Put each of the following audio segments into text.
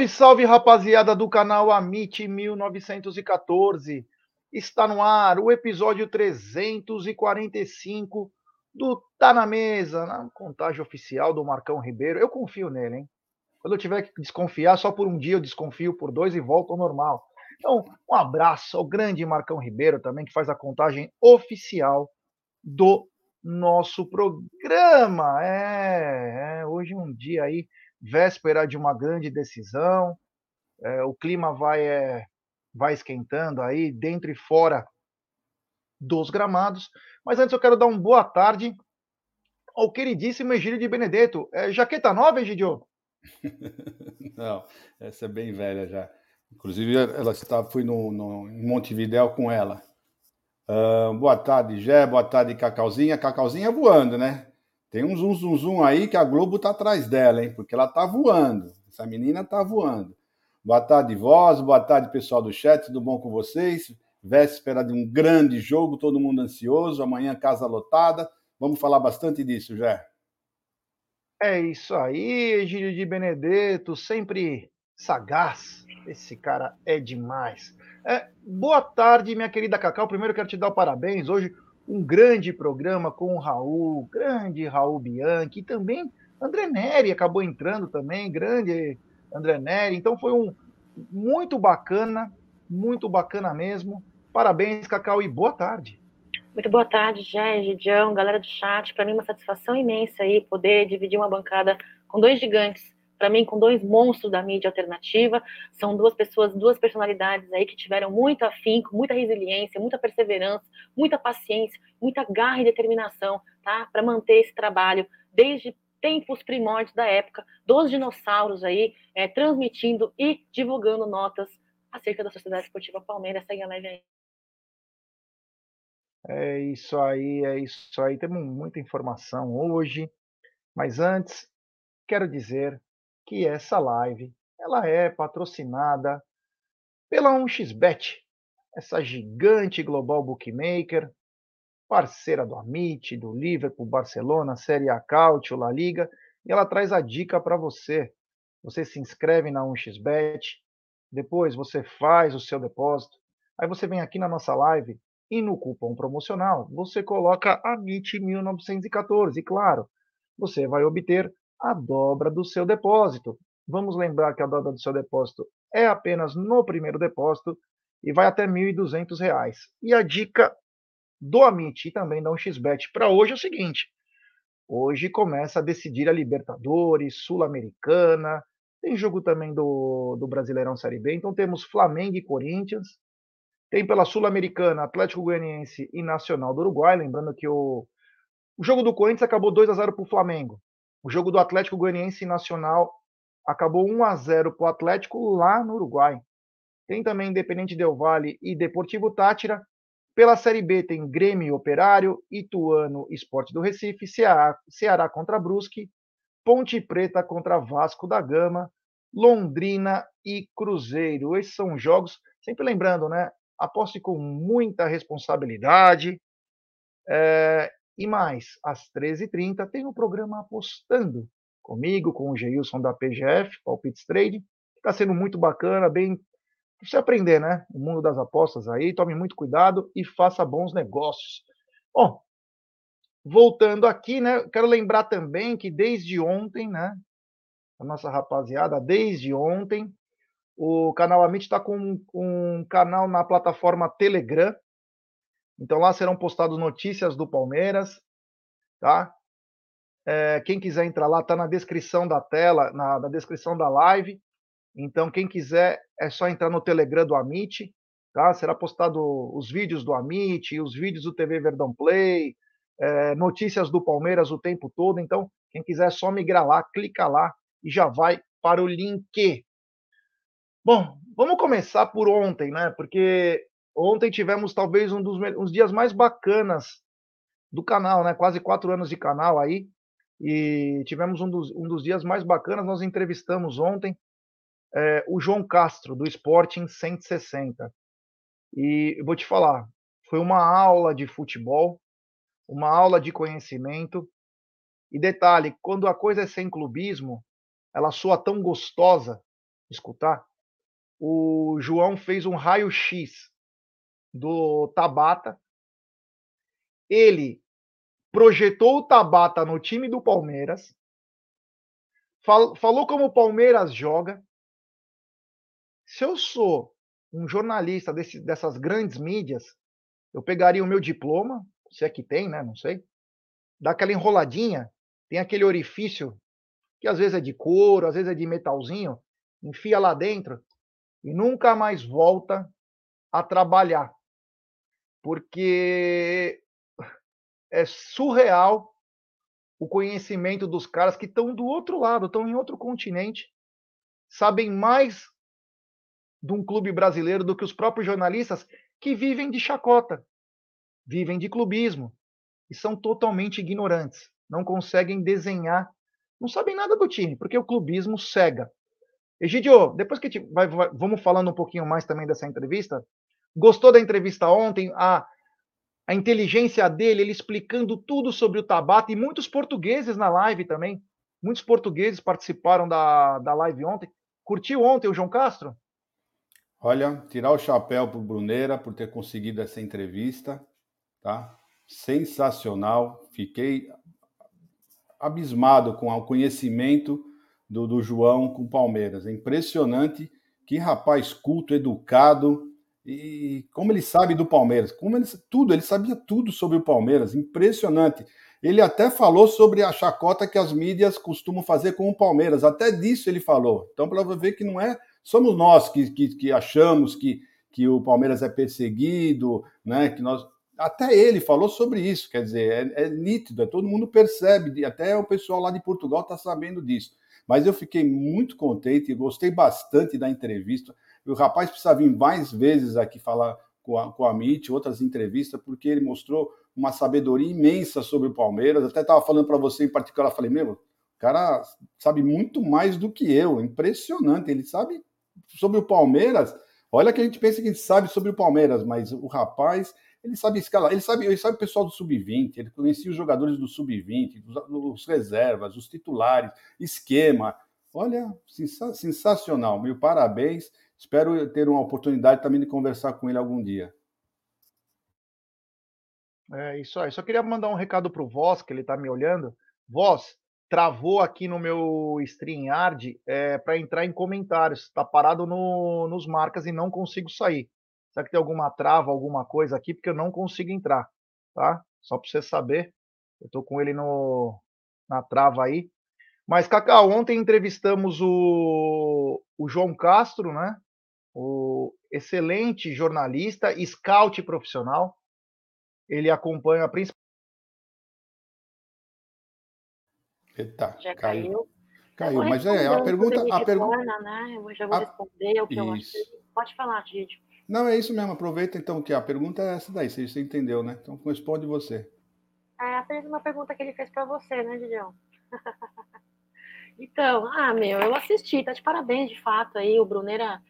Salve, salve, rapaziada do canal Amit 1914. Está no ar o episódio 345 do Tá na Mesa, na contagem oficial do Marcão Ribeiro. Eu confio nele, hein? Quando eu tiver que desconfiar, só por um dia eu desconfio, por dois e volto ao normal. Então, um abraço ao grande Marcão Ribeiro também, que faz a contagem oficial do nosso programa. É, é hoje um dia aí véspera de uma grande decisão, é, o clima vai, é, vai esquentando aí, dentro e fora dos gramados. Mas antes eu quero dar uma boa tarde ao queridíssimo Egídio de Benedetto. É, jaqueta nova, Egidio? Não, essa é bem velha já. Inclusive, ela está, fui no, no, em Montevidéu com ela. Uh, boa tarde, Gé. Boa tarde, Cacauzinha. Cacauzinha voando, né? Tem um zoom, zoom, zoom aí que a Globo tá atrás dela, hein? Porque ela tá voando. Essa menina tá voando. Boa tarde, voz. Boa tarde, pessoal do chat. Tudo bom com vocês? Véspera de um grande jogo, todo mundo ansioso. Amanhã, casa lotada. Vamos falar bastante disso, já. É isso aí, Egílio de Benedetto, sempre sagaz. Esse cara é demais. É, boa tarde, minha querida Cacau. Primeiro quero te dar parabéns. Hoje um grande programa com o Raul, grande Raul Bianchi, e também André Neri acabou entrando também, grande André Neri. Então foi um muito bacana, muito bacana mesmo. Parabéns, Cacau, e boa tarde. Muito boa tarde, Jé, Gidião, galera do chat. Para mim, uma satisfação imensa aí poder dividir uma bancada com dois gigantes para mim, com dois monstros da mídia alternativa. São duas pessoas, duas personalidades aí que tiveram muito afinco, muita resiliência, muita perseverança, muita paciência, muita garra e determinação, tá? Para manter esse trabalho desde tempos primórdios da época, dos dinossauros aí, é, transmitindo e divulgando notas acerca da Sociedade Esportiva Palmeiras. Segue a live aí. É isso aí, é isso aí. Temos muita informação hoje, mas antes, quero dizer que essa live ela é patrocinada pela 1xBet, essa gigante global bookmaker, parceira do Amit, do Liverpool, Barcelona, Série A Cautio, La Liga, e ela traz a dica para você. Você se inscreve na 1xBet, depois você faz o seu depósito, aí você vem aqui na nossa live e no cupom promocional você coloca AMIT1914, e claro, você vai obter a dobra do seu depósito. Vamos lembrar que a dobra do seu depósito é apenas no primeiro depósito e vai até R$ 1.200. E a dica do Amit e também da 1xBet para hoje é o seguinte: hoje começa a decidir a Libertadores, Sul-Americana, tem jogo também do, do Brasileirão Série B, então temos Flamengo e Corinthians, tem pela Sul-Americana Atlético Goianiense e Nacional do Uruguai, lembrando que o, o jogo do Corinthians acabou 2 a 0 para o Flamengo. O jogo do Atlético Goianiense Nacional acabou 1 a 0 para o Atlético lá no Uruguai. Tem também Independente Del Valle e Deportivo Tátira. Pela Série B tem Grêmio Operário, Ituano Esporte do Recife, Ceará, Ceará contra Brusque, Ponte Preta contra Vasco da Gama, Londrina e Cruzeiro. Esses são jogos, sempre lembrando, né? Aposte com muita responsabilidade. É, e mais, às 13h30 tem o programa Apostando, comigo, com o Geilson da PGF, Palpites Trade, está sendo muito bacana, bem você aprender, né? O mundo das apostas aí, tome muito cuidado e faça bons negócios. Bom, voltando aqui, né? Quero lembrar também que desde ontem, né? A nossa rapaziada, desde ontem, o canal Amit está com um canal na plataforma Telegram, então lá serão postadas notícias do Palmeiras, tá? É, quem quiser entrar lá, tá na descrição da tela, na, na, descrição da live. Então, quem quiser, é só entrar no Telegram do Amit, tá? Será postado os vídeos do Amit, os vídeos do TV Verdão Play, é, notícias do Palmeiras o tempo todo. Então, quem quiser, é só migrar lá, clica lá e já vai para o link. Bom, vamos começar por ontem, né? Porque Ontem tivemos talvez um dos uns dias mais bacanas do canal, né? Quase quatro anos de canal aí. E tivemos um dos, um dos dias mais bacanas. Nós entrevistamos ontem é, o João Castro, do Sporting 160. E eu vou te falar, foi uma aula de futebol, uma aula de conhecimento. E detalhe, quando a coisa é sem clubismo, ela soa tão gostosa, escutar, o João fez um raio-x do Tabata. Ele projetou o Tabata no time do Palmeiras, fal falou como o Palmeiras joga. Se eu sou um jornalista desse, dessas grandes mídias, eu pegaria o meu diploma, se é que tem, né? Não sei. Dá aquela enroladinha, tem aquele orifício que às vezes é de couro, às vezes é de metalzinho, enfia lá dentro e nunca mais volta a trabalhar. Porque é surreal o conhecimento dos caras que estão do outro lado, estão em outro continente, sabem mais de um clube brasileiro do que os próprios jornalistas que vivem de chacota, vivem de clubismo e são totalmente ignorantes, não conseguem desenhar, não sabem nada do time, porque o clubismo cega. Egidio, depois que vai, vai, vamos falando um pouquinho mais também dessa entrevista. Gostou da entrevista ontem? A, a inteligência dele, ele explicando tudo sobre o Tabata e muitos portugueses na live também. Muitos portugueses participaram da, da live ontem. Curtiu ontem o João Castro? Olha, tirar o chapéu para o Bruneira por ter conseguido essa entrevista, tá? Sensacional. Fiquei abismado com o conhecimento do, do João com o Palmeiras. É impressionante que rapaz culto, educado e como ele sabe do Palmeiras, como ele tudo, ele sabia tudo sobre o Palmeiras, impressionante. Ele até falou sobre a chacota que as mídias costumam fazer com o Palmeiras, até disso ele falou. Então, para ver que não é somos nós que, que, que, achamos que, que o Palmeiras é perseguido, né? Que nós até ele falou sobre isso, quer dizer, é, é nítido, é, todo mundo percebe, até o pessoal lá de Portugal está sabendo disso. Mas eu fiquei muito contente, gostei bastante da entrevista. O rapaz precisa vir mais vezes aqui falar com a, com a outras entrevistas, porque ele mostrou uma sabedoria imensa sobre o Palmeiras. Até estava falando para você em particular, falei, meu, o cara sabe muito mais do que eu, impressionante. Ele sabe sobre o Palmeiras. Olha que a gente pensa que a gente sabe sobre o Palmeiras, mas o rapaz ele sabe escalar, ele sabe, ele sabe o pessoal do sub-20, ele conhecia os jogadores do sub-20, os, os, reservas, os titulares, esquema. Olha, sensacional, meu parabéns. Espero ter uma oportunidade também de conversar com ele algum dia. É isso aí. Só queria mandar um recado para o Voz, que ele está me olhando. Voz, travou aqui no meu StreamYard é, para entrar em comentários. Está parado no, nos marcas e não consigo sair. Será que tem alguma trava, alguma coisa aqui? Porque eu não consigo entrar, tá? Só para você saber. Eu estou com ele no, na trava aí. Mas, Cacau, ontem entrevistamos o, o João Castro, né? O excelente jornalista, scout profissional. Ele acompanha principalmente. Eita, já caiu. Caiu, caiu mas é a pergunta. A pergunta... Né? Eu já vou a... responder o que Isso. eu acho. Pode falar, Didi. Não, é isso mesmo. Aproveita então que a pergunta é essa daí, você entendeu, né? Então responde você. É apenas uma pergunta que ele fez para você, né, Gideon? então, ah, meu, eu assisti, tá de parabéns, de fato, aí, o Bruneira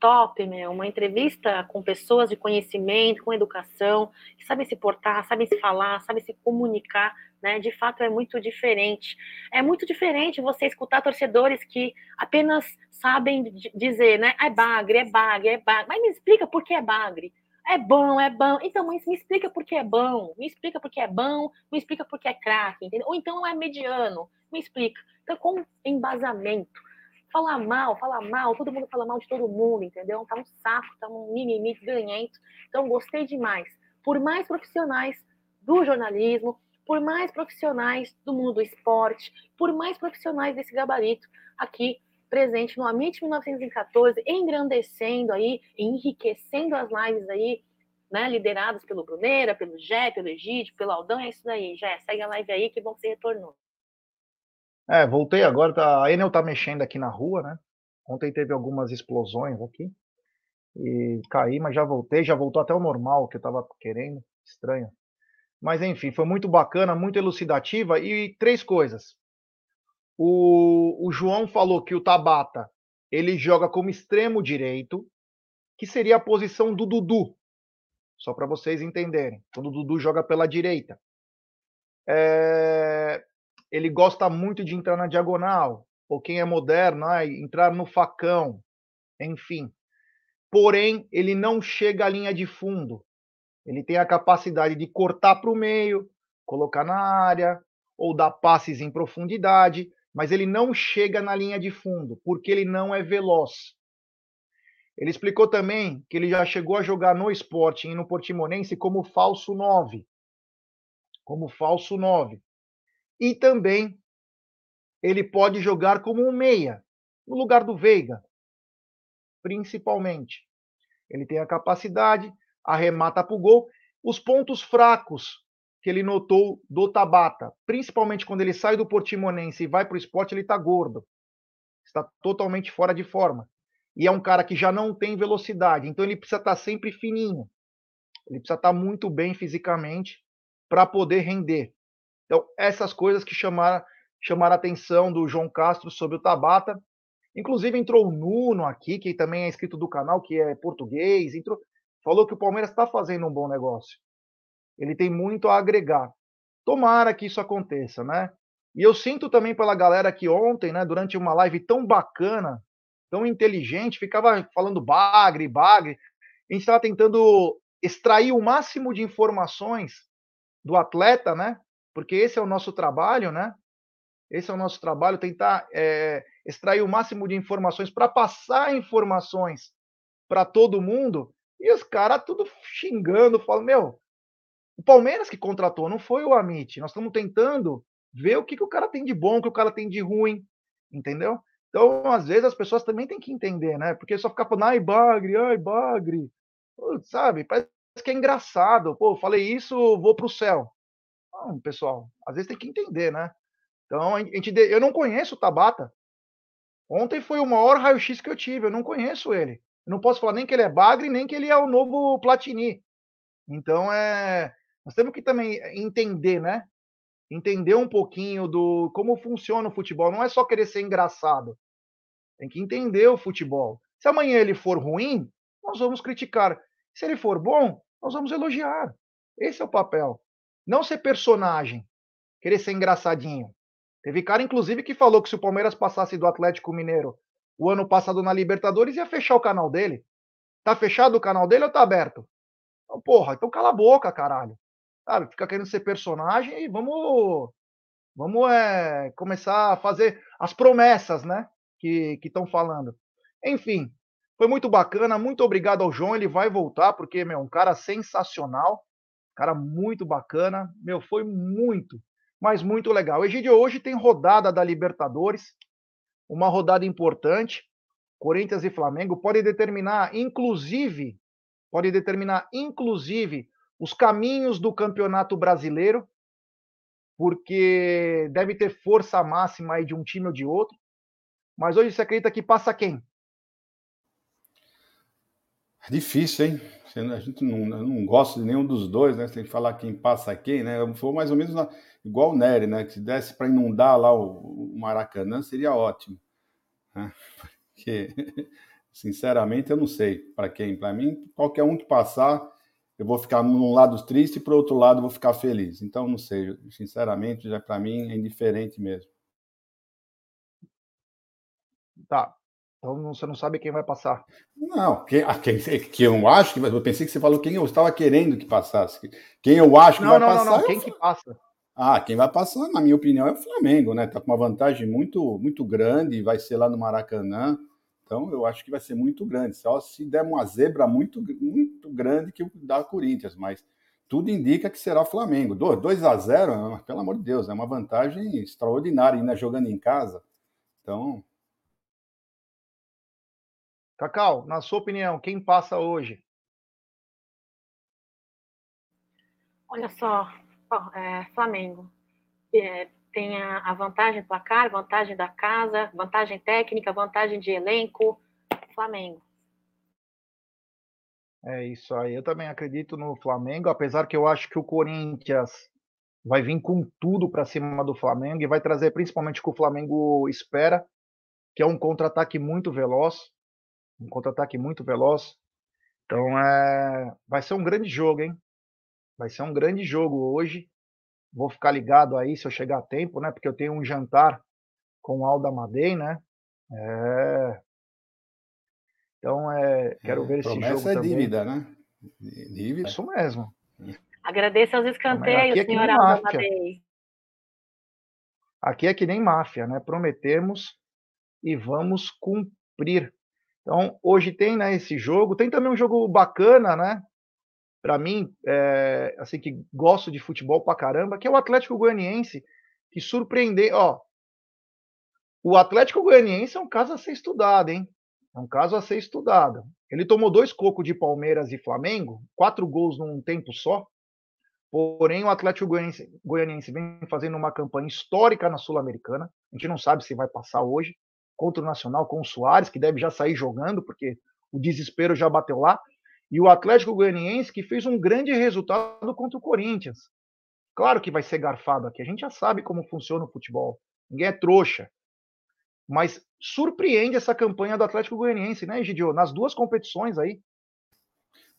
top, meu, uma entrevista com pessoas de conhecimento, com educação, que sabem se portar, sabem se falar, sabem se comunicar, né? De fato é muito diferente. É muito diferente você escutar torcedores que apenas sabem dizer, né? É bagre, é bagre, é bagre. Mas me explica por que é bagre. É bom, é bom. Então, mas me explica por que é bom. Me explica por que é bom. Me explica por que é craque, entendeu? Ou então é mediano. Me explica. Então, com embasamento. Falar mal, falar mal, todo mundo fala mal de todo mundo, entendeu? Tá um saco, tá um mimimi ganhento. Então, gostei demais. Por mais profissionais do jornalismo, por mais profissionais do mundo do esporte, por mais profissionais desse gabarito aqui presente no Amit 1914, engrandecendo aí, enriquecendo as lives aí, né, lideradas pelo Bruneira, pelo Jé, pelo Egídio, pelo Aldão, é isso daí, Jé, segue a live aí, que bom que você retornou. É, voltei agora, tá, a Enel tá mexendo aqui na rua, né, ontem teve algumas explosões aqui, e caí, mas já voltei, já voltou até o normal que eu tava querendo, estranho. Mas enfim, foi muito bacana, muito elucidativa. E três coisas. O, o João falou que o Tabata ele joga como extremo direito, que seria a posição do Dudu. Só para vocês entenderem. Quando o Dudu joga pela direita. É, ele gosta muito de entrar na diagonal. Ou quem é moderno, ah, entrar no facão. enfim. Porém, ele não chega à linha de fundo. Ele tem a capacidade de cortar para o meio, colocar na área, ou dar passes em profundidade, mas ele não chega na linha de fundo, porque ele não é veloz. Ele explicou também que ele já chegou a jogar no Sporting e no Portimonense como falso 9. Como falso 9. E também ele pode jogar como um meia, no lugar do Veiga, principalmente. Ele tem a capacidade, arremata para o gol. Os pontos fracos que ele notou do Tabata, principalmente quando ele sai do Portimonense e vai para o esporte, ele está gordo. Está totalmente fora de forma e é um cara que já não tem velocidade, então ele precisa estar tá sempre fininho. Ele precisa estar tá muito bem fisicamente para poder render. Então, essas coisas que chamaram, chamaram a atenção do João Castro sobre o Tabata. Inclusive, entrou o Nuno aqui, que também é inscrito do canal, que é português, entrou, falou que o Palmeiras está fazendo um bom negócio. Ele tem muito a agregar. Tomara que isso aconteça, né? E eu sinto também pela galera que ontem, né, durante uma live tão bacana tão inteligente, ficava falando bagre, bagre. A gente estava tentando extrair o máximo de informações do atleta, né? Porque esse é o nosso trabalho, né? Esse é o nosso trabalho, tentar é, extrair o máximo de informações para passar informações para todo mundo. E os caras tudo xingando, falando, meu, o Palmeiras que contratou, não foi o Amit. Nós estamos tentando ver o que, que o cara tem de bom, o que o cara tem de ruim, entendeu? Então, às vezes, as pessoas também têm que entender, né? Porque só ficar falando, ai, bagre, ai, bagre, sabe? Parece que é engraçado. Pô, falei isso, vou para o céu. Não, pessoal, às vezes tem que entender, né? Então, a gente, eu não conheço o Tabata. Ontem foi o maior raio-x que eu tive, eu não conheço ele. Eu não posso falar nem que ele é bagre, nem que ele é o novo Platini. Então, é, nós temos que também entender, né? entender um pouquinho do como funciona o futebol. Não é só querer ser engraçado. Tem que entender o futebol. Se amanhã ele for ruim, nós vamos criticar. Se ele for bom, nós vamos elogiar. Esse é o papel. Não ser personagem, querer ser engraçadinho. Teve cara, inclusive, que falou que se o Palmeiras passasse do Atlético Mineiro o ano passado na Libertadores, ia fechar o canal dele. Tá fechado o canal dele ou tá aberto? Então, porra, então cala a boca, caralho sabe? Fica querendo ser personagem e vamos, vamos é, começar a fazer as promessas, né? Que estão falando. Enfim, foi muito bacana. Muito obrigado ao João. Ele vai voltar porque, meu, um cara sensacional, cara muito bacana. Meu, foi muito, mas muito legal. Egídio, hoje tem rodada da Libertadores, uma rodada importante. Corinthians e Flamengo pode determinar, inclusive, pode determinar, inclusive, os caminhos do Campeonato Brasileiro, porque deve ter força máxima aí de um time ou de outro. Mas hoje você acredita que passa quem? Difícil, hein? A gente não, não gosta de nenhum dos dois, né? Você tem que falar quem passa quem, né? Foi mais ou menos igual o Nery, né? Que se desse para inundar lá o, o, Maracanã, seria ótimo. Né? Porque, sinceramente, eu não sei para quem. Para mim, qualquer um que passar, eu vou ficar num lado triste e para o outro lado vou ficar feliz. Então, não sei, sinceramente, já para mim é indiferente mesmo. Tá. Então você não sabe quem vai passar. Não, quem, quem, que eu acho que. Eu pensei que você falou quem eu estava querendo que passasse. Quem eu acho que não, vai não, passar. Não, não, quem que passa? Ah, quem vai passar, na minha opinião, é o Flamengo, né? Tá com uma vantagem muito, muito grande, vai ser lá no Maracanã. Então, eu acho que vai ser muito grande. Só se der uma zebra muito, muito grande que o da Corinthians, mas tudo indica que será o Flamengo. 2 a 0 pelo amor de Deus, é uma vantagem extraordinária ainda jogando em casa. Então. Cacau, na sua opinião, quem passa hoje? Olha só, é, Flamengo. É, tem a, a vantagem do placar, vantagem da casa, vantagem técnica, vantagem de elenco. Flamengo. É isso aí. Eu também acredito no Flamengo, apesar que eu acho que o Corinthians vai vir com tudo para cima do Flamengo e vai trazer principalmente o que o Flamengo espera, que é um contra-ataque muito veloz, um contra-ataque muito veloz. Então é, vai ser um grande jogo, hein? Vai ser um grande jogo hoje. Vou ficar ligado aí se eu chegar a tempo, né? Porque eu tenho um jantar com o Alda Madei, né? É... Então, é, quero é, ver esse jogo é também. dívida, né? Dívida. Isso mesmo. Agradeço aos escanteios, é senhora Amadei. Aqui é que nem máfia, né? Prometemos e vamos cumprir. Então, hoje tem né, esse jogo. Tem também um jogo bacana, né? Para mim, é, assim, que gosto de futebol pra caramba, que é o Atlético Goianiense, que surpreendeu. Ó, o Atlético Goianiense é um caso a ser estudado, hein? É um caso a ser estudado. Ele tomou dois cocos de Palmeiras e Flamengo, quatro gols num tempo só. Porém, o Atlético Goianiense, Goianiense vem fazendo uma campanha histórica na Sul-Americana. A gente não sabe se vai passar hoje contra o Nacional com o Soares, que deve já sair jogando, porque o desespero já bateu lá. E o Atlético Goianiense, que fez um grande resultado contra o Corinthians. Claro que vai ser garfado aqui, a gente já sabe como funciona o futebol. Ninguém é trouxa. Mas surpreende essa campanha do Atlético Goianiense, né, Egidio? Nas duas competições aí.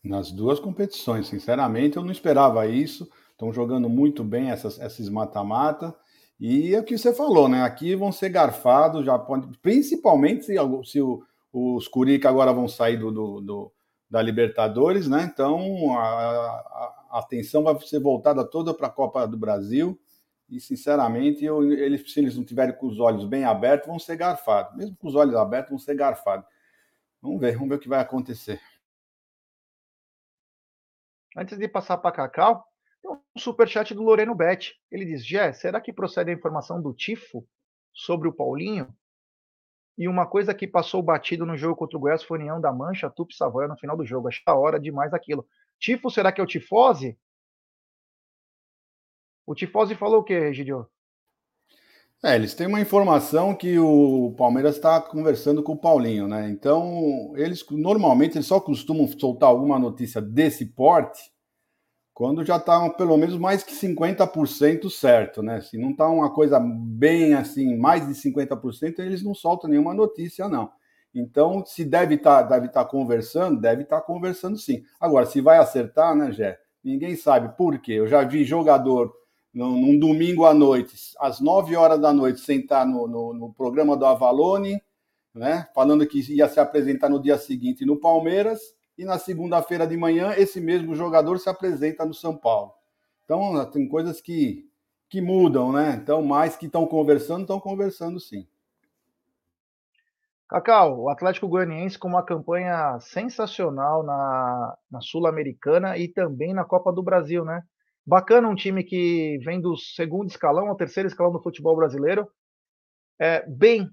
Nas duas competições, sinceramente, eu não esperava isso. Estão jogando muito bem essas, esses mata-mata. E é o que você falou, né? Aqui vão ser garfados, já pode, principalmente se, se o, os Curica agora vão sair do, do, do, da Libertadores, né? Então a, a, atenção vai ser voltada toda para a Copa do Brasil. E sinceramente, eu, eles, se eles não tiverem com os olhos bem abertos, vão ser garfados. Mesmo com os olhos abertos, vão ser garfados. Vamos ver, vamos ver o que vai acontecer. Antes de passar para Cacau, superchat do Loreno Bet. Ele diz: Jé, será que procede a informação do Tifo sobre o Paulinho? E uma coisa que passou batido no jogo contra o Goiás foi União da Mancha, Tupi Savoia no final do jogo. Que a hora demais aquilo. Tifo, será que é o Tifose? O Tifose falou o quê, Regidio? É, eles têm uma informação que o Palmeiras está conversando com o Paulinho, né? Então, eles normalmente eles só costumam soltar alguma notícia desse porte quando já está pelo menos mais que 50% certo, né? Se não está uma coisa bem assim, mais de 50%, eles não soltam nenhuma notícia, não. Então, se deve estar tá, deve tá conversando, deve estar tá conversando sim. Agora, se vai acertar, né, Jé? Ninguém sabe por quê. Eu já vi jogador num, num domingo à noite, às 9 horas da noite, sentar no, no, no programa do Avalone, né? Falando que ia se apresentar no dia seguinte no Palmeiras, e na segunda-feira de manhã esse mesmo jogador se apresenta no São Paulo. Então, tem coisas que, que mudam, né? Então, mais que estão conversando, estão conversando sim. Cacau, o Atlético Goianiense com uma campanha sensacional na, na Sul-Americana e também na Copa do Brasil, né? Bacana um time que vem do segundo escalão ao terceiro escalão do futebol brasileiro. É, bem,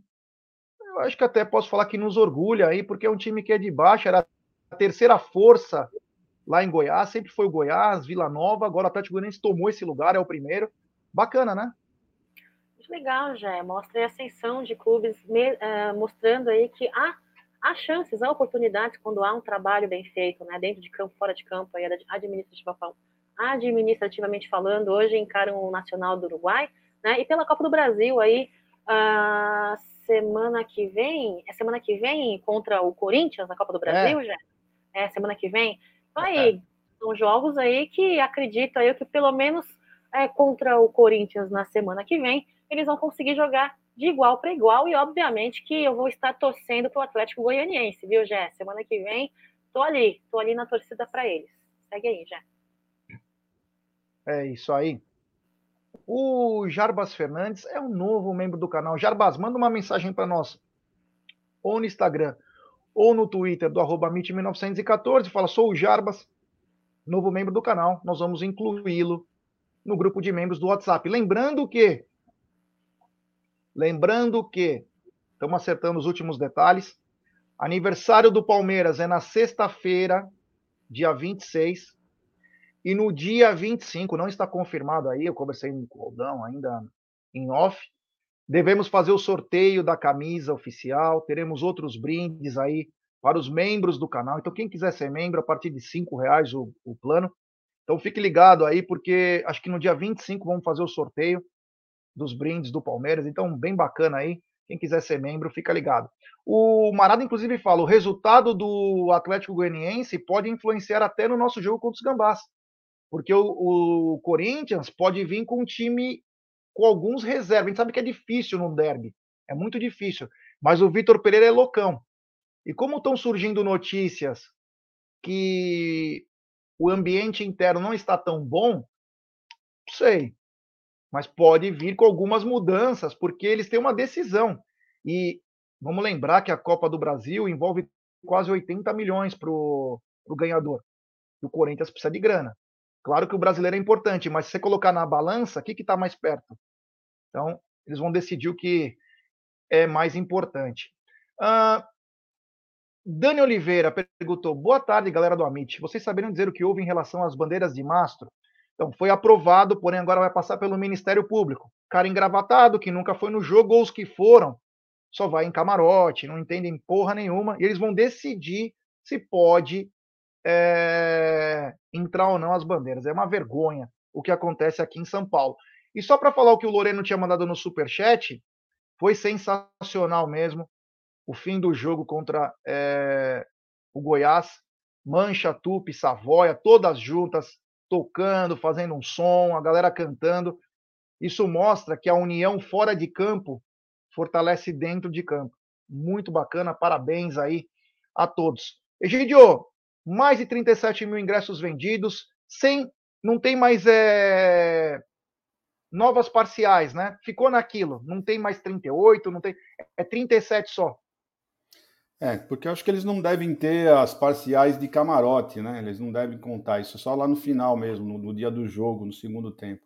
eu acho que até posso falar que nos orgulha aí, porque é um time que é de baixo, era a terceira força lá em Goiás, sempre foi o Goiás, Vila Nova, agora o Atlético Goianiense tomou esse lugar, é o primeiro. Bacana, né? Muito legal, já. Mostra a ascensão de clubes, me, uh, mostrando aí que há, há chances, há oportunidades quando há um trabalho bem feito, né? Dentro de campo, fora de campo, aí, administrativa administrativamente falando, hoje encaram o Nacional do Uruguai, né? E pela Copa do Brasil aí, a semana que vem, é semana que vem contra o Corinthians na Copa do Brasil, é. já? É, semana que vem. Então aí, são jogos aí que acredito aí que pelo menos é, contra o Corinthians na semana que vem, eles vão conseguir jogar de igual para igual e obviamente que eu vou estar torcendo para o Atlético Goianiense, viu, Jé? Semana que vem, tô ali, tô ali na torcida para eles. Segue aí, Jé. É isso aí. O Jarbas Fernandes é um novo membro do canal. Jarbas, manda uma mensagem para nós. Ou no Instagram, ou no Twitter do arroba 1914 Fala, sou o Jarbas, novo membro do canal. Nós vamos incluí-lo no grupo de membros do WhatsApp. Lembrando que. Lembrando que. Estamos acertando os últimos detalhes. Aniversário do Palmeiras é na sexta-feira, dia 26. E no dia 25, não está confirmado aí, eu conversei com o Aldão ainda em off, devemos fazer o sorteio da camisa oficial, teremos outros brindes aí para os membros do canal. Então, quem quiser ser membro, a partir de cinco reais o, o plano. Então, fique ligado aí, porque acho que no dia 25 vamos fazer o sorteio dos brindes do Palmeiras. Então, bem bacana aí. Quem quiser ser membro, fica ligado. O Marada, inclusive, fala: o resultado do Atlético Goianiense pode influenciar até no nosso jogo contra os Gambás. Porque o, o Corinthians pode vir com um time com alguns reservas. A gente sabe que é difícil no derby. É muito difícil. Mas o Vitor Pereira é loucão. E como estão surgindo notícias que o ambiente interno não está tão bom, sei. Mas pode vir com algumas mudanças, porque eles têm uma decisão. E vamos lembrar que a Copa do Brasil envolve quase 80 milhões para o ganhador. E o Corinthians precisa de grana. Claro que o brasileiro é importante, mas se você colocar na balança, o que está mais perto? Então, eles vão decidir o que é mais importante. Uh, Dani Oliveira perguntou: Boa tarde, galera do Amit. Vocês saberiam dizer o que houve em relação às bandeiras de mastro? Então, foi aprovado, porém agora vai passar pelo Ministério Público. Cara engravatado, que nunca foi no jogo, ou os que foram, só vai em camarote, não entendem porra nenhuma, e eles vão decidir se pode é, entrar ou não as bandeiras. É uma vergonha o que acontece aqui em São Paulo. E só para falar o que o Loreno tinha mandado no Superchat, foi sensacional mesmo. O fim do jogo contra é, o Goiás, Mancha, Tupi, Savoia, todas juntas, tocando, fazendo um som, a galera cantando. Isso mostra que a união fora de campo fortalece dentro de campo. Muito bacana, parabéns aí a todos. Egidio, mais de 37 mil ingressos vendidos, sem, não tem mais é, novas parciais, né? Ficou naquilo, não tem mais 38, não tem, é 37 só. É, porque eu acho que eles não devem ter as parciais de camarote, né? Eles não devem contar isso só lá no final mesmo, no, no dia do jogo, no segundo tempo.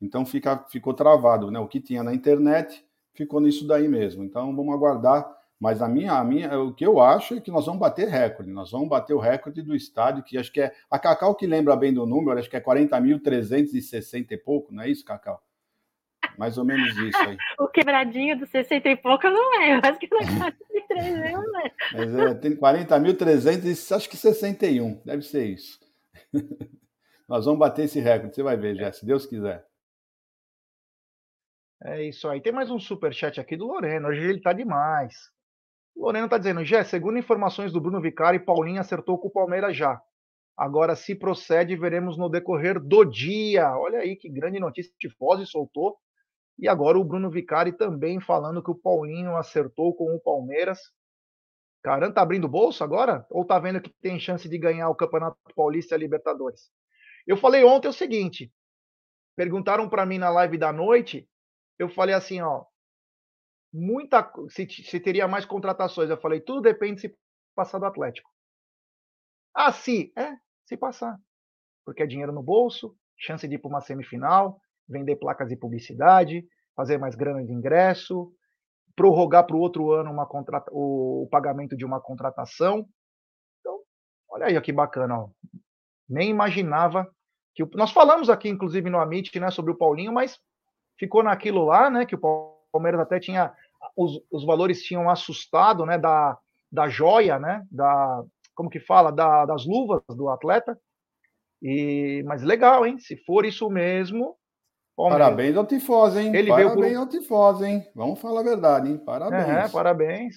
Então fica, ficou travado, né? O que tinha na internet ficou nisso daí mesmo. Então vamos aguardar. Mas a minha, a minha, o que eu acho é que nós vamos bater recorde. Nós vamos bater o recorde do estádio, que acho que é. A Cacau que lembra bem do número, acho que é 40.360 e pouco, não é isso, Cacau? Mais ou menos isso aí. o quebradinho dos 60 e pouco não é, eu acho que não é 43 não é. Mas é, tem 40.300 acho que 61, deve ser isso. Nós vamos bater esse recorde, você vai ver, Jé, se Deus quiser. É isso aí. Tem mais um super chat aqui do Loreno. Hoje ele tá demais. O Loreno tá dizendo, Jé, segundo informações do Bruno Vicari, Paulinho acertou com o Palmeiras já. Agora, se procede, veremos no decorrer do dia. Olha aí que grande notícia. Tifose soltou. E agora o Bruno Vicari também falando que o Paulinho acertou com o Palmeiras. Caramba, tá abrindo bolso agora? Ou tá vendo que tem chance de ganhar o Campeonato Paulista e a Libertadores? Eu falei ontem o seguinte: perguntaram para mim na live da noite, eu falei assim, ó, muita se, se teria mais contratações. Eu falei, tudo depende se passar do Atlético. Ah, sim, é, se passar. Porque é dinheiro no bolso, chance de ir para uma semifinal, vender placas de publicidade, fazer mais grana de ingresso, prorrogar para o outro ano uma contrata o pagamento de uma contratação. Então, olha aí que bacana. Ó. Nem imaginava que o... nós falamos aqui, inclusive no Amit, né, sobre o Paulinho, mas ficou naquilo lá, né, que o Palmeiras até tinha os, os valores tinham assustado, né, da, da joia, né, da como que fala, da, das luvas do atleta. E, mas legal, hein? Se for isso mesmo. Parabéns ao Tifose, hein? Ele parabéns veio por... ao Tifose, hein? Vamos falar a verdade, hein? Parabéns. É, parabéns.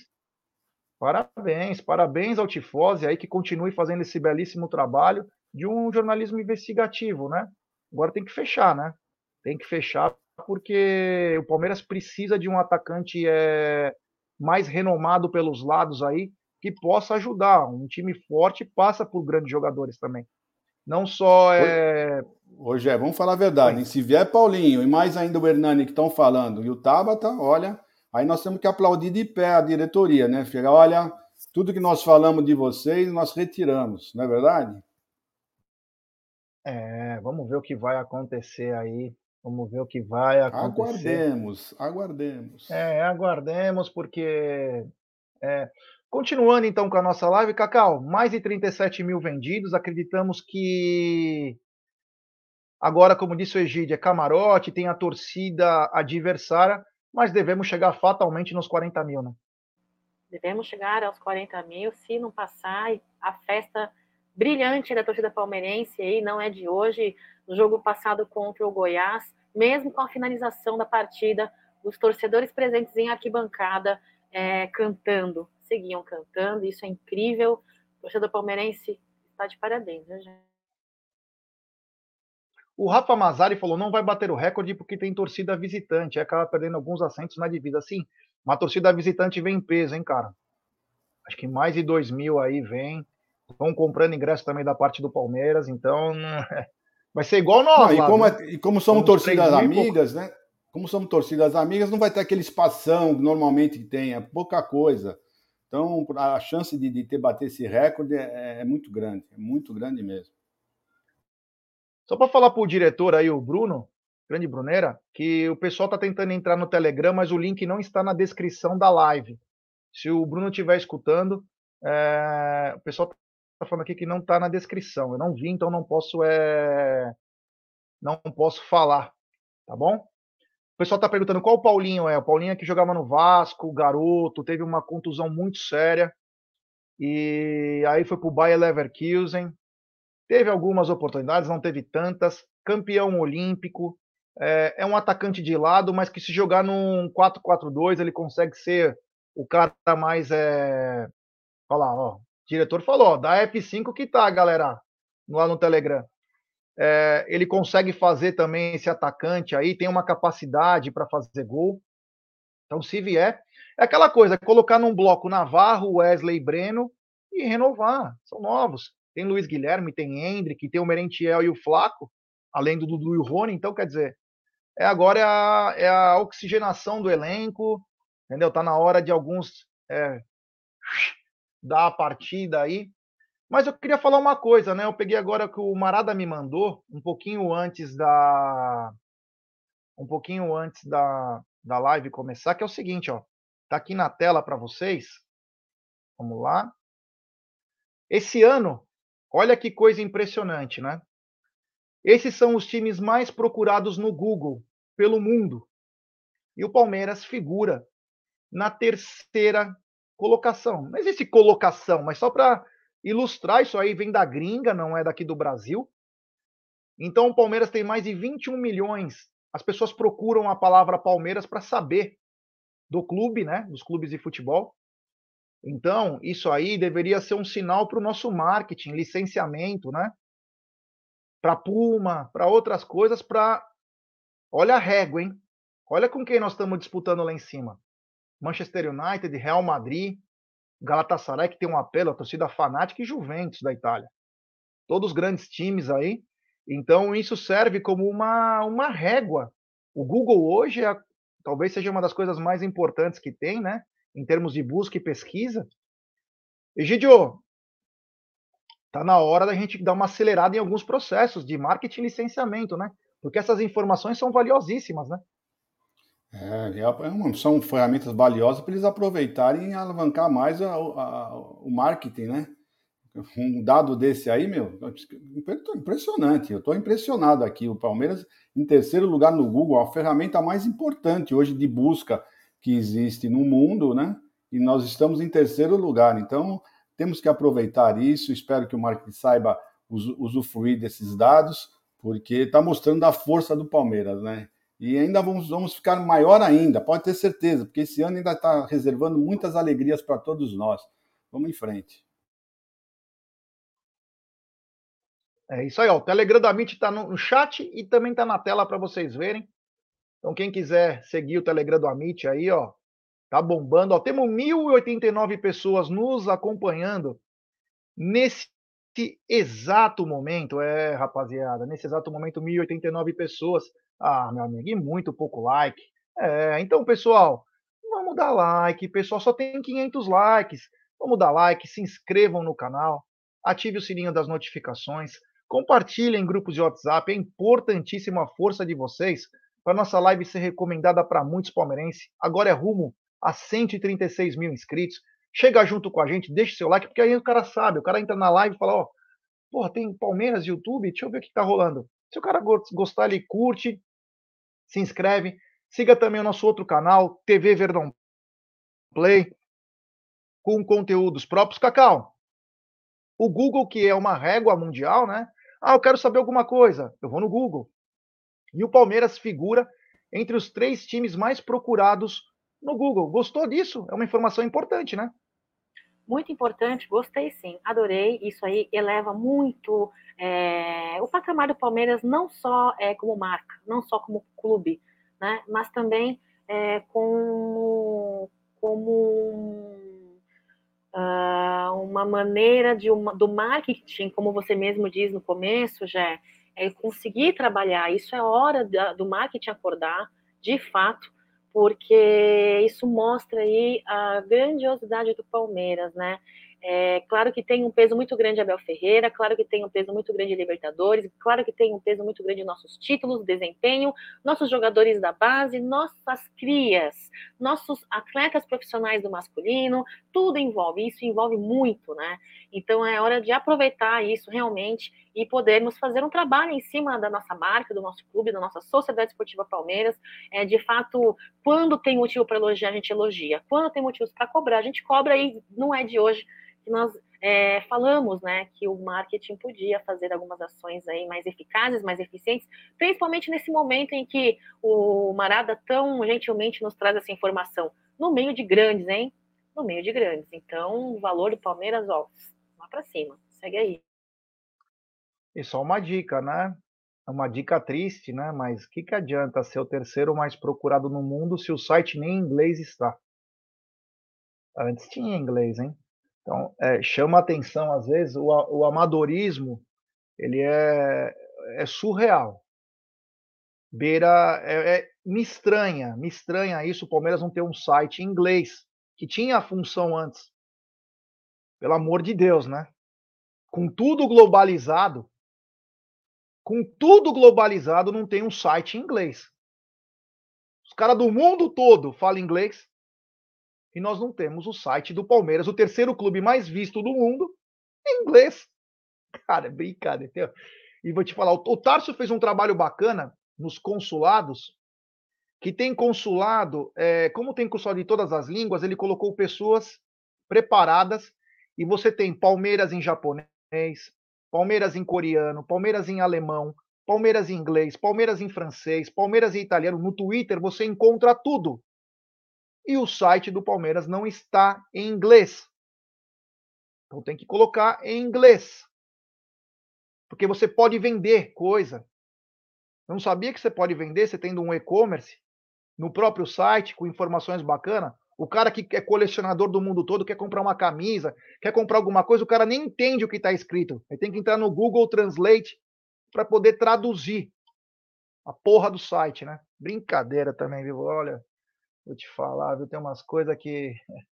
Parabéns, parabéns ao Tifose aí que continue fazendo esse belíssimo trabalho de um jornalismo investigativo, né? Agora tem que fechar, né? Tem que fechar porque o Palmeiras precisa de um atacante é, mais renomado pelos lados aí que possa ajudar. Um time forte passa por grandes jogadores também. Não só é. Hoje é, vamos falar a verdade. Hein? Se vier Paulinho e mais ainda o Hernani que estão falando, e o Tabata, olha, aí nós temos que aplaudir de pé a diretoria, né? Fica, olha, tudo que nós falamos de vocês, nós retiramos, não é verdade? É, vamos ver o que vai acontecer aí. Vamos ver o que vai acontecer. Aguardemos, aguardemos. É, aguardemos, porque é, Continuando então com a nossa live, Cacau, mais de 37 mil vendidos. Acreditamos que agora, como disse o Egídio, é camarote, tem a torcida adversária, mas devemos chegar fatalmente nos 40 mil, né? Devemos chegar aos 40 mil, se não passar, a festa brilhante da torcida palmeirense aí não é de hoje. No jogo passado contra o Goiás, mesmo com a finalização da partida, os torcedores presentes em arquibancada é, cantando seguiam cantando, isso é incrível. O torcedor palmeirense está de parabéns, né, gente? O Rafa Mazari falou: não vai bater o recorde porque tem torcida visitante, acaba perdendo alguns assentos na divisa. Sim, uma torcida visitante vem em peso, hein, cara? Acho que mais de 2 mil aí vem. Estão comprando ingresso também da parte do Palmeiras, então vai ser igual nós. Não, lá, e, como, né? e como somos torcidas amigas, né? Como somos torcidas amigas, não vai ter aquele espação normalmente que tem, é pouca coisa. Então, a chance de, de ter bater esse recorde é, é muito grande, é muito grande mesmo. Só para falar para o diretor aí, o Bruno, grande Brunera, que o pessoal está tentando entrar no Telegram, mas o link não está na descrição da live. Se o Bruno estiver escutando, é... o pessoal está falando aqui que não está na descrição. Eu não vi, então não posso é... não posso falar, tá bom? O pessoal está perguntando qual o Paulinho é. O Paulinho é que jogava no Vasco, garoto, teve uma contusão muito séria. E aí foi para o Bayer Leverkusen. Teve algumas oportunidades, não teve tantas. Campeão olímpico. É, é um atacante de lado, mas que se jogar num 4-4-2, ele consegue ser o cara mais. É... Olha lá, ó. Diretor falou, ó, da F5 que tá, galera, lá no Telegram. É, ele consegue fazer também esse atacante aí, tem uma capacidade para fazer gol. Então, se vier, é aquela coisa, colocar num bloco Navarro, Wesley Breno e renovar. São novos. Tem Luiz Guilherme, tem Hendrick, tem o Merentiel e o Flaco, além do Dudu e o Rony. Então, quer dizer, é agora é a, é a oxigenação do elenco, entendeu? Tá na hora de alguns é, dar a partida aí. Mas eu queria falar uma coisa, né? Eu peguei agora que o Marada me mandou, um pouquinho antes da. Um pouquinho antes da, da live começar, que é o seguinte, ó. Tá aqui na tela para vocês. Vamos lá. Esse ano, olha que coisa impressionante, né? Esses são os times mais procurados no Google pelo mundo. E o Palmeiras figura na terceira colocação. Não existe colocação, mas só para ilustrar, isso aí vem da gringa, não é daqui do Brasil. Então o Palmeiras tem mais de 21 milhões. As pessoas procuram a palavra Palmeiras para saber do clube, né? Dos clubes de futebol. Então, isso aí deveria ser um sinal para o nosso marketing, licenciamento, né? Para Puma, para outras coisas, para. Olha a régua, hein? Olha com quem nós estamos disputando lá em cima. Manchester United, Real Madrid, Galatasaray, que tem um apelo, a torcida fanática, e Juventus da Itália. Todos grandes times aí. Então, isso serve como uma, uma régua. O Google hoje é, talvez seja uma das coisas mais importantes que tem, né? Em termos de busca e pesquisa. Egidio, tá na hora da gente dar uma acelerada em alguns processos de marketing e licenciamento, né? Porque essas informações são valiosíssimas, né? É, é são ferramentas valiosas para eles aproveitarem e alavancar mais a, a, o marketing, né? Um dado desse aí, meu, impressionante. Eu estou impressionado aqui. O Palmeiras em terceiro lugar no Google, a ferramenta mais importante hoje de busca que existe no mundo, né? E nós estamos em terceiro lugar. Então, temos que aproveitar isso. Espero que o marketing saiba usufruir desses dados, porque está mostrando a força do Palmeiras, né? E ainda vamos, vamos ficar maior ainda, pode ter certeza, porque esse ano ainda está reservando muitas alegrias para todos nós. Vamos em frente. É isso aí, ó. O Telegram da Meet está no chat e também está na tela para vocês verem. Então, quem quiser seguir o Telegram do Amit aí, ó, tá bombando. Ó, temos 1.089 pessoas nos acompanhando nesse exato momento. É, rapaziada, nesse exato momento, 1.089 pessoas. Ah, meu amigo, e muito pouco like. É, então, pessoal, vamos dar like. Pessoal, só tem 500 likes. Vamos dar like, se inscrevam no canal, ative o sininho das notificações, compartilhem em grupos de WhatsApp. É importantíssima a força de vocês para nossa live ser recomendada para muitos palmeirenses. Agora é rumo a 136 mil inscritos. Chega junto com a gente, deixe seu like, porque aí o cara sabe, o cara entra na live e fala, ó, porra, tem Palmeiras YouTube, deixa eu ver o que tá rolando. Se o cara gostar, ele curte, se inscreve. Siga também o nosso outro canal, TV Verdão Play, com conteúdos próprios. Cacau, o Google, que é uma régua mundial, né? Ah, eu quero saber alguma coisa. Eu vou no Google. E o Palmeiras figura entre os três times mais procurados no Google. Gostou disso? É uma informação importante, né? Muito importante, gostei sim, adorei. Isso aí eleva muito é, o patamar do Palmeiras, não só é, como marca, não só como clube, né, mas também é, como, como uh, uma maneira de uma, do marketing, como você mesmo diz no começo, já é conseguir trabalhar. Isso é hora da, do marketing acordar, de fato, porque isso mostra aí a grandiosidade do Palmeiras, né? É, claro que tem um peso muito grande Abel Ferreira, claro que tem um peso muito grande Libertadores, claro que tem um peso muito grande nossos títulos, desempenho, nossos jogadores da base, nossas crias, nossos atletas profissionais do masculino, tudo envolve, isso envolve muito, né? Então é hora de aproveitar isso realmente e podermos fazer um trabalho em cima da nossa marca, do nosso clube, da nossa Sociedade Esportiva Palmeiras. É, de fato, quando tem motivo para elogiar, a gente elogia. Quando tem motivos para cobrar, a gente cobra e não é de hoje que nós é, falamos né, que o marketing podia fazer algumas ações aí mais eficazes, mais eficientes, principalmente nesse momento em que o Marada tão gentilmente nos traz essa informação, no meio de grandes, hein? No meio de grandes. Então, o valor do Palmeiras, ó, lá para cima. Segue aí. E só uma dica, né? É uma dica triste, né? Mas o que, que adianta ser o terceiro mais procurado no mundo se o site nem em inglês está? Antes tinha inglês, hein? Então, é, chama atenção, às vezes, o, o amadorismo, ele é, é surreal. Beira, é, é, me estranha, me estranha isso, o Palmeiras não ter um site em inglês, que tinha a função antes. Pelo amor de Deus, né? Com tudo globalizado, com tudo globalizado, não tem um site em inglês. Os caras do mundo todo falam inglês e nós não temos o site do Palmeiras, o terceiro clube mais visto do mundo, em inglês. Cara, é brincadeira. E vou te falar, o Tarso fez um trabalho bacana nos consulados, que tem consulado, é, como tem consulado em todas as línguas, ele colocou pessoas preparadas e você tem Palmeiras em japonês, Palmeiras em coreano, Palmeiras em alemão, Palmeiras em inglês, Palmeiras em francês, Palmeiras em italiano. No Twitter você encontra tudo e o site do Palmeiras não está em inglês. Então tem que colocar em inglês. Porque você pode vender coisa. Eu não sabia que você pode vender você tendo um e-commerce no próprio site com informações bacanas. O cara que é colecionador do mundo todo quer comprar uma camisa, quer comprar alguma coisa, o cara nem entende o que está escrito. Ele tem que entrar no Google Translate para poder traduzir a porra do site, né? Brincadeira também, viu? Olha, Vou te falar, viu? Tem umas coisas que.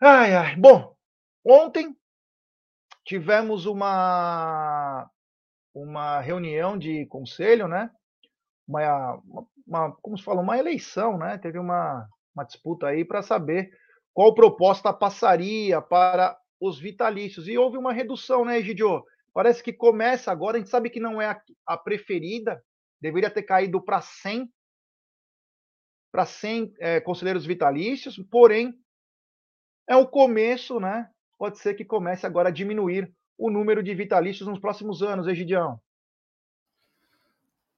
Ai, ai. Bom, ontem tivemos uma, uma reunião de conselho, né? Uma, uma, como se fala, uma eleição, né? Teve uma, uma disputa aí para saber qual proposta passaria para os vitalícios. E houve uma redução, né, Egidio? Parece que começa agora, a gente sabe que não é a, a preferida, deveria ter caído para 100, para 100 é, conselheiros vitalícios, porém, é o começo, né? Pode ser que comece agora a diminuir o número de vitalícios nos próximos anos, Egidião.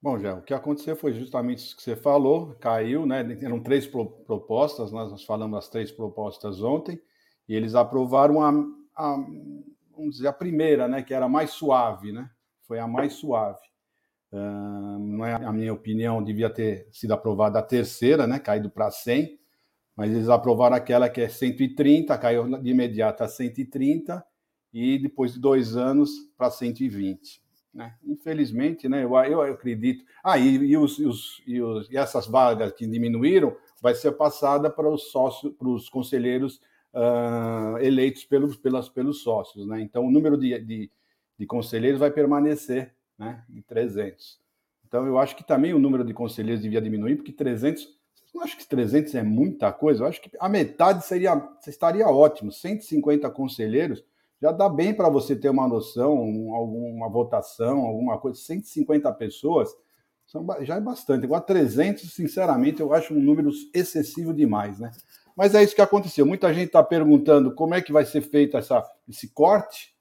Bom, já o que aconteceu foi justamente isso que você falou, caiu, né? Eram três pro propostas, nós falamos as três propostas ontem, e eles aprovaram a, a, vamos dizer, a primeira, né? Que era mais suave, né? Foi a mais suave. Uh, não é a minha opinião, devia ter sido aprovada a terceira, né, caído para 100, mas eles aprovaram aquela que é 130, caiu de imediato a 130 e depois de dois anos para 120. Né? Infelizmente, né, eu, eu acredito. Ah, e, e, os, e, os, e, os, e essas vagas que diminuíram vai ser passada para os sócios, para os conselheiros uh, eleitos pelos, pelas, pelos sócios. Né? Então, o número de, de, de conselheiros vai permanecer né, de 300. Então, eu acho que também o número de conselheiros devia diminuir, porque 300, eu acho que 300 é muita coisa, eu acho que a metade seria, estaria ótimo, 150 conselheiros, já dá bem para você ter uma noção, alguma votação, alguma coisa, 150 pessoas, já é bastante. Agora, 300, sinceramente, eu acho um número excessivo demais, né? Mas é isso que aconteceu. Muita gente está perguntando como é que vai ser feito essa, esse corte,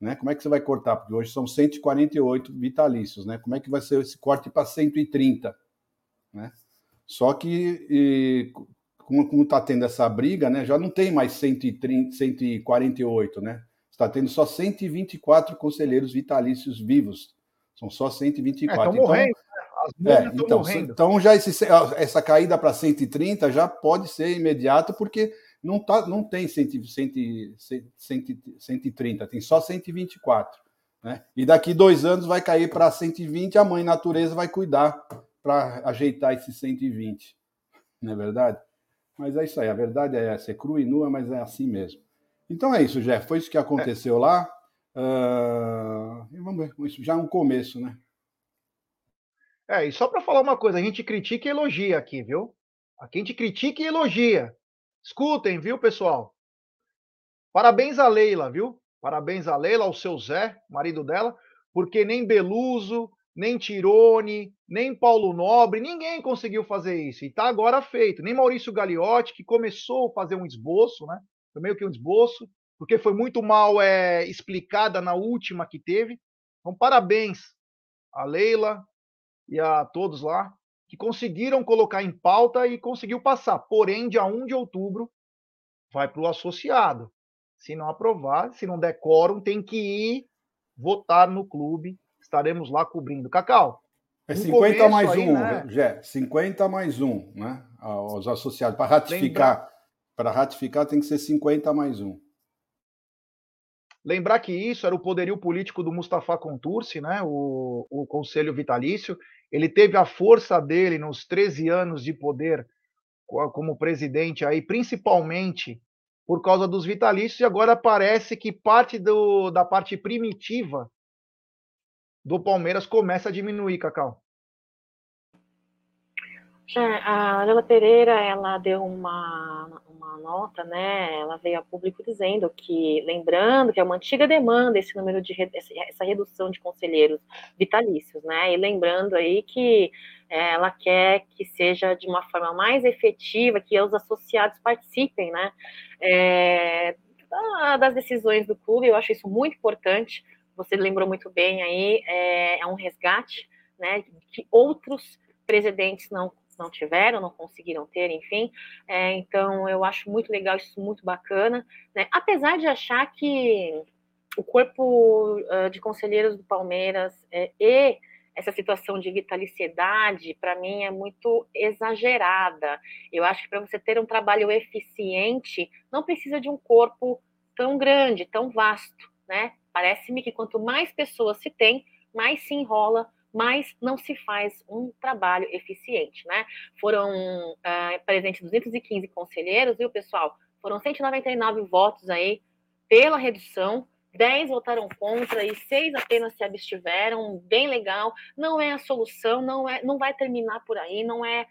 né? Como é que você vai cortar? Porque hoje são 148 vitalícios, né? Como é que vai ser esse corte para 130? Né? Só que, e, como está tendo essa briga, né? Já não tem mais 130, 148, né? Está tendo só 124 conselheiros vitalícios vivos. São só 124. É, então, morrendo. Né? É, então, então já esse, essa caída para 130 já pode ser imediato, porque não, tá, não tem 100, 100, 100, 130, tem só 124. Né? E daqui dois anos vai cair para 120, a mãe natureza vai cuidar para ajeitar esses 120. Não é verdade? Mas é isso aí, a verdade é essa, é crua e nua, mas é assim mesmo. Então é isso, Jeff, foi isso que aconteceu é. lá. Uh, vamos ver, isso já é um começo, né? É, e só para falar uma coisa, a gente critica e elogia aqui, viu? Aqui a gente critica e elogia. Escutem, viu, pessoal? Parabéns a Leila, viu? Parabéns a Leila, ao seu Zé, marido dela, porque nem Beluso, nem Tirone, nem Paulo Nobre, ninguém conseguiu fazer isso. E está agora feito. Nem Maurício Gagliotti, que começou a fazer um esboço, né? Foi meio que um esboço, porque foi muito mal é, explicada na última que teve. Então, parabéns a Leila, e a todos lá que conseguiram colocar em pauta e conseguiu passar. Porém, dia 1 de outubro vai para o associado. Se não aprovar, se não der quórum, tem que ir votar no clube. Estaremos lá cobrindo. Cacau. É 50 mais aí, um, né? Jé, 50 mais um, né? Os associados. Para ratificar, para ratificar tem que ser 50 mais um. Lembrar que isso era o poderio político do Mustafa Contursi, né? o, o Conselho Vitalício, ele teve a força dele nos 13 anos de poder como presidente aí, principalmente por causa dos vitalícios, e agora parece que parte do, da parte primitiva do Palmeiras começa a diminuir, Cacau. A Leila Pereira, ela deu uma, uma nota, né? Ela veio a público dizendo que, lembrando que é uma antiga demanda esse número de essa redução de conselheiros vitalícios, né? E lembrando aí que é, ela quer que seja de uma forma mais efetiva, que os associados participem, né? É, das decisões do clube. Eu acho isso muito importante. Você lembrou muito bem aí, é, é um resgate, né? Que outros presidentes não não tiveram, não conseguiram ter, enfim. É, então, eu acho muito legal, isso muito bacana. Né? Apesar de achar que o corpo uh, de conselheiros do Palmeiras é, e essa situação de vitaliciedade, para mim, é muito exagerada. Eu acho que para você ter um trabalho eficiente, não precisa de um corpo tão grande, tão vasto, né? Parece-me que quanto mais pessoas se tem, mais se enrola mas não se faz um trabalho eficiente, né? Foram uh, presentes 215 conselheiros, viu, pessoal? Foram 199 votos aí pela redução, 10 votaram contra e 6 apenas se abstiveram, bem legal. Não é a solução, não é, não vai terminar por aí, não é,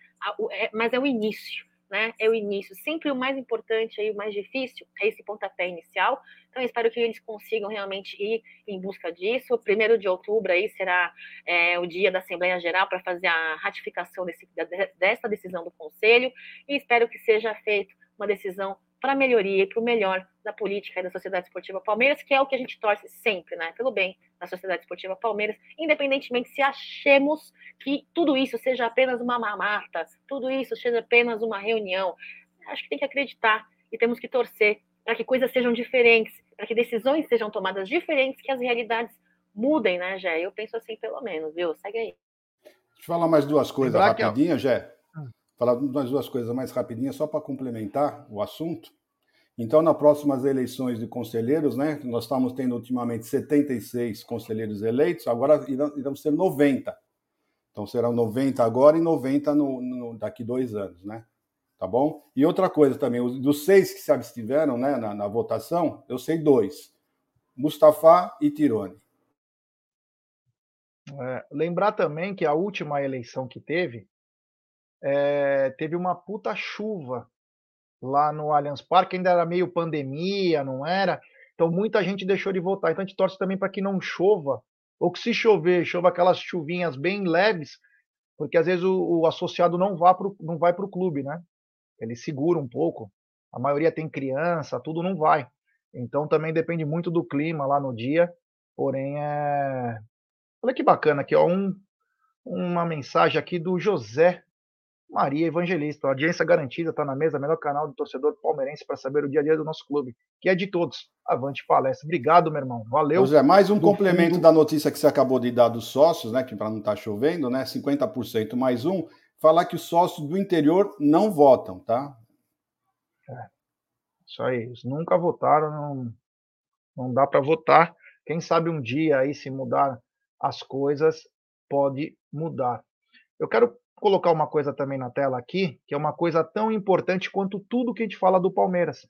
é mas é o início né? É o início. Sempre o mais importante e o mais difícil é esse pontapé inicial. Então, espero que eles consigam realmente ir em busca disso. O primeiro de outubro aí será é, o dia da Assembleia Geral para fazer a ratificação desse, dessa decisão do Conselho e espero que seja feita uma decisão para a melhoria e para o melhor da política e da Sociedade Esportiva Palmeiras, que é o que a gente torce sempre, né? Pelo bem da Sociedade Esportiva Palmeiras, independentemente se achemos que tudo isso seja apenas uma mamata, tudo isso seja apenas uma reunião. Acho que tem que acreditar e temos que torcer para que coisas sejam diferentes, para que decisões sejam tomadas diferentes, que as realidades mudem, né, Jé? Eu penso assim, pelo menos, viu? Segue aí. Deixa eu falar mais duas coisas rapidinho, Jé falar mais duas coisas mais rapidinhas, só para complementar o assunto. Então, nas próximas eleições de conselheiros, né, nós estamos tendo ultimamente 76 conselheiros eleitos, agora irão, ser 90. Então, serão 90 agora e 90 no, no, daqui dois anos, né? Tá bom? E outra coisa também, dos seis que se abstiveram né, na, na votação, eu sei dois: Mustafa e Tirone. É, lembrar também que a última eleição que teve, é, teve uma puta chuva lá no Allianz Parque, ainda era meio pandemia, não era? Então muita gente deixou de votar. Então a gente torce também para que não chova, ou que se chover, chova aquelas chuvinhas bem leves, porque às vezes o, o associado não, vá pro, não vai para o clube, né? Ele segura um pouco. A maioria tem criança, tudo não vai. Então também depende muito do clima lá no dia. Porém, é. Olha que bacana aqui, ó. Um, uma mensagem aqui do José Maria Evangelista. A audiência garantida está na mesa, melhor canal do torcedor palmeirense para saber o dia a dia do nosso clube, que é de todos. Avante palestra. Obrigado, meu irmão. Valeu. José, mais um complemento fundo. da notícia que você acabou de dar dos sócios, né? Que para não estar tá chovendo, né? 50% mais um. Falar que os sócios do interior não votam, tá? É. Isso aí, eles nunca votaram, não, não dá para votar. Quem sabe um dia aí, se mudar as coisas, pode mudar. Eu quero colocar uma coisa também na tela aqui, que é uma coisa tão importante quanto tudo que a gente fala do Palmeiras.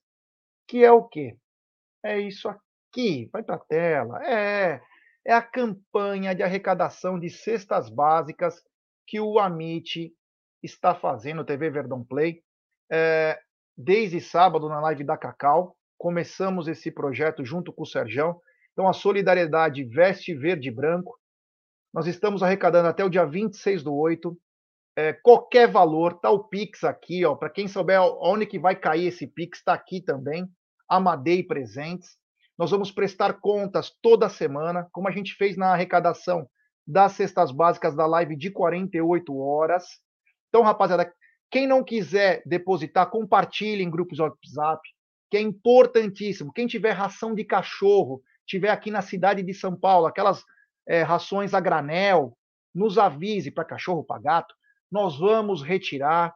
Que é o quê? É isso aqui. Vai para a tela. É, é a campanha de arrecadação de cestas básicas que o Amit está fazendo, TV Verdão Play. É, desde sábado, na live da Cacau, começamos esse projeto junto com o Serjão. Então, a solidariedade veste verde e branco. Nós estamos arrecadando até o dia 26 do 8. É, qualquer valor, tá o Pix aqui, ó. Para quem souber onde que vai cair esse Pix, está aqui também. Amadei Presentes. Nós vamos prestar contas toda semana, como a gente fez na arrecadação das cestas básicas da live de 48 horas. Então, rapaziada, quem não quiser depositar, compartilhe em grupos WhatsApp, que é importantíssimo. Quem tiver ração de cachorro, tiver aqui na cidade de São Paulo, aquelas é, rações a granel, nos avise para cachorro, para gato, nós vamos retirar.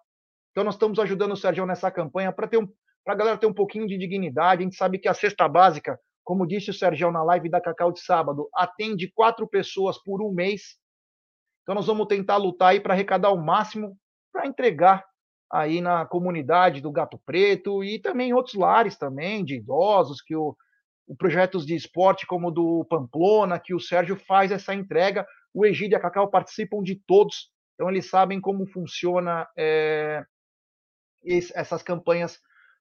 Então, nós estamos ajudando o Sérgio nessa campanha para um, a galera ter um pouquinho de dignidade. A gente sabe que a cesta básica, como disse o Sérgio na live da Cacau de sábado, atende quatro pessoas por um mês. Então, nós vamos tentar lutar aí para arrecadar o máximo para entregar aí na comunidade do Gato Preto e também em outros lares também, de idosos, que o, o projetos de esporte como o do Pamplona, que o Sérgio faz essa entrega. O Egídio e a Cacau participam de todos, então eles sabem como funciona é, essas campanhas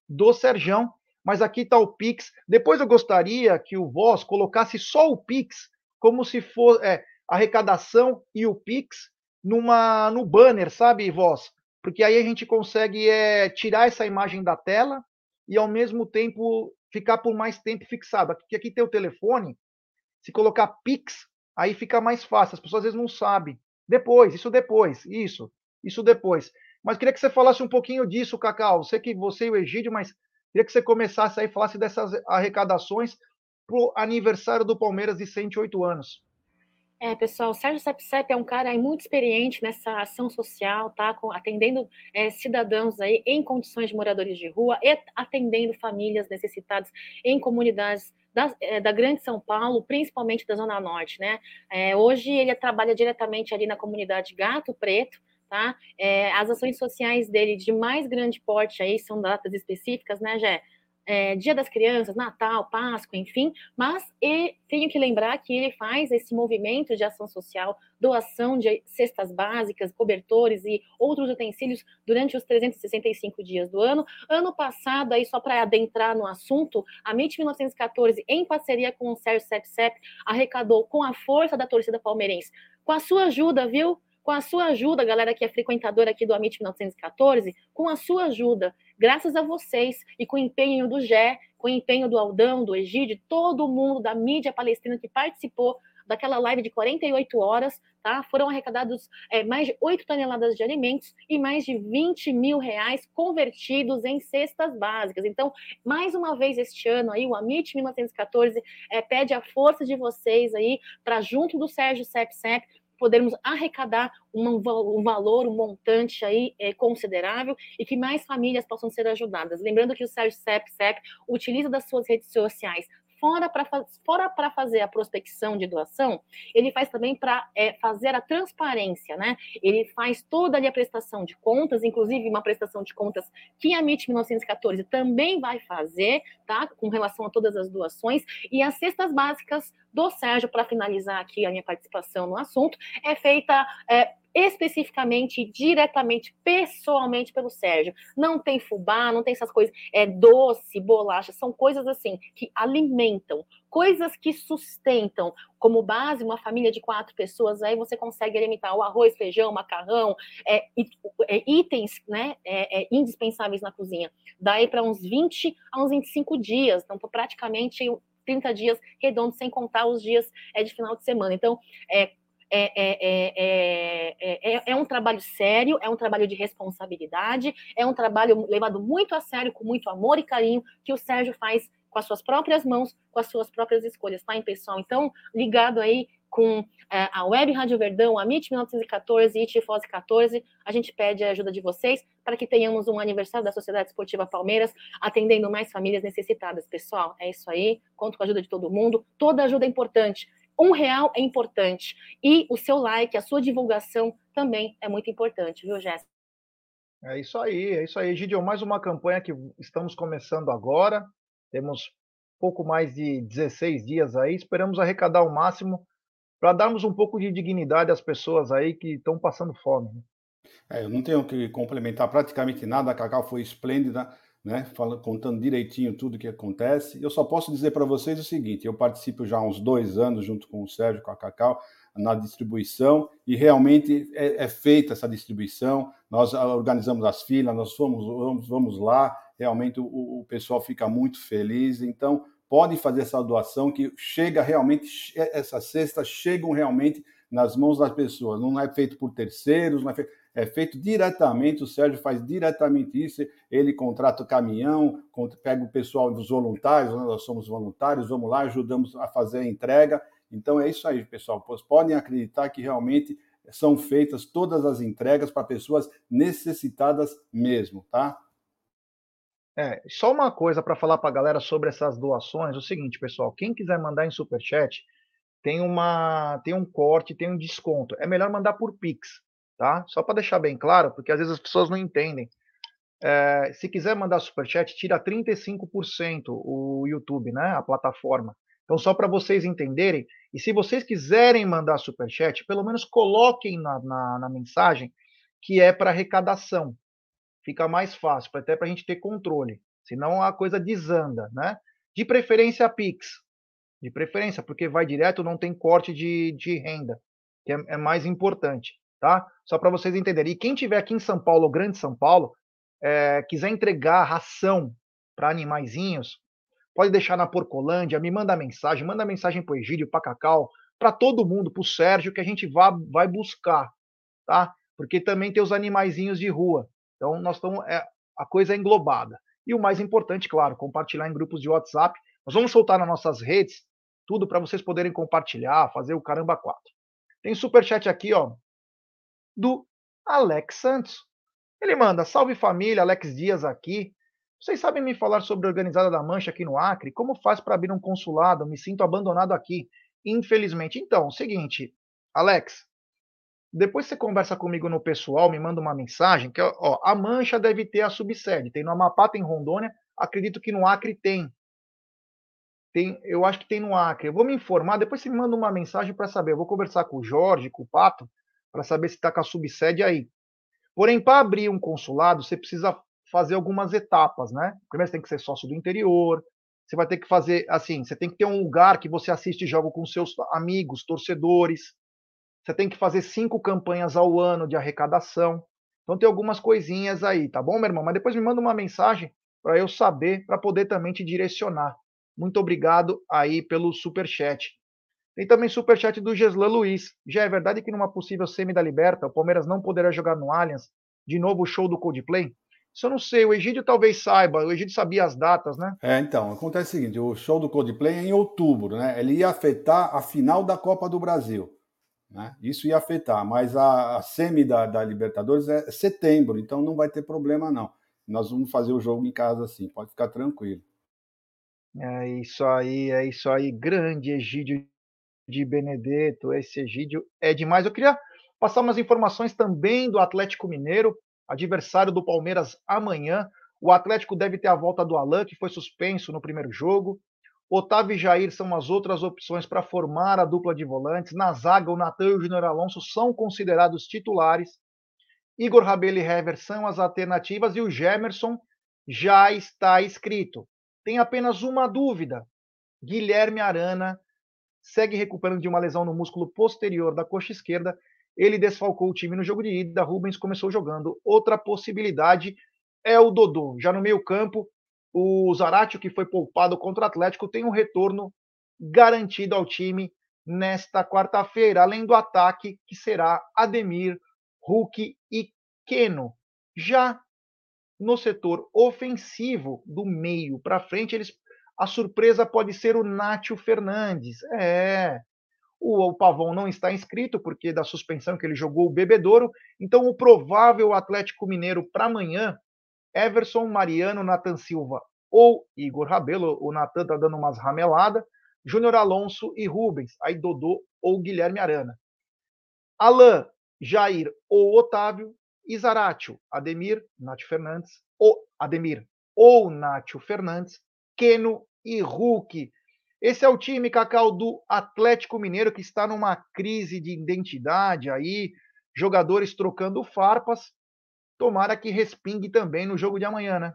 do Serjão. Mas aqui está o Pix. Depois eu gostaria que o Voz colocasse só o Pix, como se fosse é, arrecadação e o Pix numa no banner, sabe, Voz? Porque aí a gente consegue é, tirar essa imagem da tela e ao mesmo tempo ficar por mais tempo fixado. Aqui, aqui tem o telefone, se colocar Pix, aí fica mais fácil. As pessoas às vezes não sabem. Depois, isso depois, isso, isso depois. Mas queria que você falasse um pouquinho disso, Cacau. Sei que você e o Egídio, mas queria que você começasse aí falasse dessas arrecadações para o aniversário do Palmeiras de 108 anos. É, pessoal, o Sérgio Sepsep é um cara muito experiente nessa ação social, tá? Atendendo é, cidadãos aí em condições de moradores de rua e atendendo famílias necessitadas em comunidades da, é, da, Grande São Paulo, principalmente da Zona Norte, né? É, hoje ele trabalha diretamente ali na comunidade Gato Preto, tá? É, as ações sociais dele de mais grande porte aí são datas específicas, né, Jé? é, Dia das Crianças, Natal, Páscoa, enfim, mas e tenho que lembrar que ele faz esse movimento de ação social, doação de cestas básicas, cobertores e outros utensílios durante os 365 dias do ano. Ano passado, aí só para adentrar no assunto, a MIT 1914, em parceria com o Sérgio Sepsep, arrecadou com a força da torcida palmeirense, com a sua ajuda, viu? Com a sua ajuda, galera que é frequentadora aqui do Amit 1914, com a sua ajuda, graças a vocês e com o empenho do Gé, com o empenho do Aldão, do Egídio, todo mundo da mídia palestina que participou daquela live de 48 horas, tá? Foram arrecadados é, mais de 8 toneladas de alimentos e mais de 20 mil reais convertidos em cestas básicas. Então, mais uma vez este ano aí, o Amit 1914 é, pede a força de vocês aí para junto do Sérgio Sep Sep podermos arrecadar um, valor, um montante aí é, considerável e que mais famílias possam ser ajudadas. Lembrando que o Sérgio CEP utiliza das suas redes sociais fora para fora para fazer a prospecção de doação, ele faz também para é, fazer a transparência, né? Ele faz toda ali a prestação de contas, inclusive uma prestação de contas que a MIT 1914 também vai fazer, tá? Com relação a todas as doações e as cestas básicas do Sérgio para finalizar aqui a minha participação no assunto é feita é, especificamente, diretamente, pessoalmente pelo Sérgio. Não tem fubá, não tem essas coisas, é doce, bolacha, são coisas assim que alimentam, coisas que sustentam. Como base, uma família de quatro pessoas, aí você consegue limitar o arroz, feijão, macarrão, é, é, itens né, é, é indispensáveis na cozinha. Daí para uns 20 a uns 25 dias, então praticamente 30 dias redondos, sem contar os dias é, de final de semana. Então, é, é, é, é, um trabalho sério, é um trabalho de responsabilidade, é um trabalho levado muito a sério, com muito amor e carinho, que o Sérgio faz com as suas próprias mãos, com as suas próprias escolhas, tá, hein, pessoal? Então, ligado aí, com é, a Web Rádio Verdão, a MIT 1914 e Tifose 14. A gente pede a ajuda de vocês para que tenhamos um aniversário da Sociedade Esportiva Palmeiras, atendendo mais famílias necessitadas. Pessoal, é isso aí. Conto com a ajuda de todo mundo. Toda ajuda é importante. Um real é importante. E o seu like, a sua divulgação também é muito importante, viu, Jéssica? É isso aí, é isso aí. Gideon, mais uma campanha que estamos começando agora. Temos pouco mais de 16 dias aí. Esperamos arrecadar o máximo para darmos um pouco de dignidade às pessoas aí que estão passando fome. Né? É, eu não tenho que complementar praticamente nada. A Cacau foi esplêndida, né? Contando direitinho tudo o que acontece. Eu só posso dizer para vocês o seguinte: eu participo já há uns dois anos junto com o Sérgio, com a Cacau na distribuição e realmente é, é, feita essa distribuição. Nós organizamos as filas, nós fomos, vamos, vamos lá, realmente o, o pessoal fica muito feliz. Então, podem fazer essa doação que chega realmente, essas cestas chegam realmente nas mãos das pessoas. Não é feito por terceiros, não é feito, é feito diretamente. O Sérgio faz diretamente isso. Ele contrata o caminhão, pega o pessoal dos voluntários, nós somos voluntários, vamos lá, ajudamos a fazer a entrega então é isso aí, pessoal. Pois podem acreditar que realmente são feitas todas as entregas para pessoas necessitadas mesmo, tá? É, só uma coisa para falar para a galera sobre essas doações, o seguinte, pessoal, quem quiser mandar em superchat, tem uma tem um corte, tem um desconto. É melhor mandar por Pix, tá? Só para deixar bem claro, porque às vezes as pessoas não entendem. É, se quiser mandar superchat, tira 35% o YouTube, né? A plataforma. Então, só para vocês entenderem, e se vocês quiserem mandar superchat, pelo menos coloquem na, na, na mensagem que é para arrecadação. Fica mais fácil, até para a gente ter controle. Senão a coisa desanda, né? De preferência a Pix. De preferência, porque vai direto, não tem corte de, de renda, que é, é mais importante, tá? Só para vocês entenderem. E quem tiver aqui em São Paulo, Grande São Paulo, é, quiser entregar ração para animaizinhos, pode deixar na Porcolândia, me manda mensagem, manda mensagem para o Egídio, para Cacau, para todo mundo, para o Sérgio, que a gente vá, vai buscar, tá? Porque também tem os animaizinhos de rua. Então, nós estamos. É, a coisa é englobada. E o mais importante, claro, compartilhar em grupos de WhatsApp. Nós vamos soltar nas nossas redes tudo para vocês poderem compartilhar, fazer o caramba 4. Tem superchat aqui, ó, do Alex Santos. Ele manda: Salve família, Alex Dias aqui. Vocês sabem me falar sobre a Organizada da Mancha aqui no Acre? Como faz para abrir um consulado? Me sinto abandonado aqui. Infelizmente. Então, seguinte, Alex, depois você conversa comigo no pessoal, me manda uma mensagem, que ó, a Mancha deve ter a subsede. Tem no Amapá, tem em Rondônia, acredito que no Acre tem. Tem, eu acho que tem no Acre. Eu vou me informar, depois você me manda uma mensagem para saber. Eu vou conversar com o Jorge, com o Pato, para saber se está com a subsede aí. Porém, para abrir um consulado, você precisa fazer algumas etapas, né? Primeiro você tem que ser sócio do interior, você vai ter que fazer, assim, você tem que ter um lugar que você assiste jogo com seus amigos, torcedores, você tem que fazer cinco campanhas ao ano de arrecadação. Então tem algumas coisinhas aí, tá bom, meu irmão? Mas depois me manda uma mensagem para eu saber, para poder também te direcionar. Muito obrigado aí pelo super chat. Tem também super chat do Geslan Luiz. Já é verdade que numa possível semi da Liberta, o Palmeiras não poderá jogar no Allianz de novo o show do Coldplay? Isso eu não sei, o Egídio talvez saiba, o Egídio sabia as datas, né? É, então, acontece o seguinte, o show do Coldplay é em outubro, né? Ele ia afetar a final da Copa do Brasil, né? Isso ia afetar, mas a, a semi da, da Libertadores é setembro, então não vai ter problema não. Nós vamos fazer o jogo em casa assim, pode ficar tranquilo. É isso aí, é isso aí, grande Egídio de Benedetto, esse Egídio é demais. Eu queria passar umas informações também do Atlético Mineiro, adversário do Palmeiras amanhã. O Atlético deve ter a volta do Alan, que foi suspenso no primeiro jogo. Otávio e Jair são as outras opções para formar a dupla de volantes. Na zaga, o Natan e o Júnior Alonso são considerados titulares. Igor Rabelo e Hever são as alternativas e o Gemerson já está escrito. Tem apenas uma dúvida. Guilherme Arana segue recuperando de uma lesão no músculo posterior da coxa esquerda ele desfalcou o time no jogo de ida. Rubens começou jogando. Outra possibilidade é o Dodô. Já no meio-campo, o Zaratio, que foi poupado contra o Atlético, tem um retorno garantido ao time nesta quarta-feira, além do ataque, que será Ademir, Hulk e Keno. Já no setor ofensivo, do meio para frente, eles, a surpresa pode ser o Nátio Fernandes. É, O, o Pavão não está inscrito, porque da suspensão que ele jogou o Bebedouro. Então, o provável Atlético Mineiro para amanhã, Everson, Mariano, Nathan Silva ou Igor Rabelo. O Nathan está dando umas rameladas. Júnior Alonso e Rubens. Aí Dodô ou Guilherme Arana. Alain, Jair ou Otávio. Isaratio, Ademir, Nath Fernandes, ou Ademir ou Nátio Fernandes, Keno e Hulk. Esse é o time, Cacau, do Atlético Mineiro, que está numa crise de identidade aí, jogadores trocando farpas. Tomara que respingue também no jogo de amanhã, né?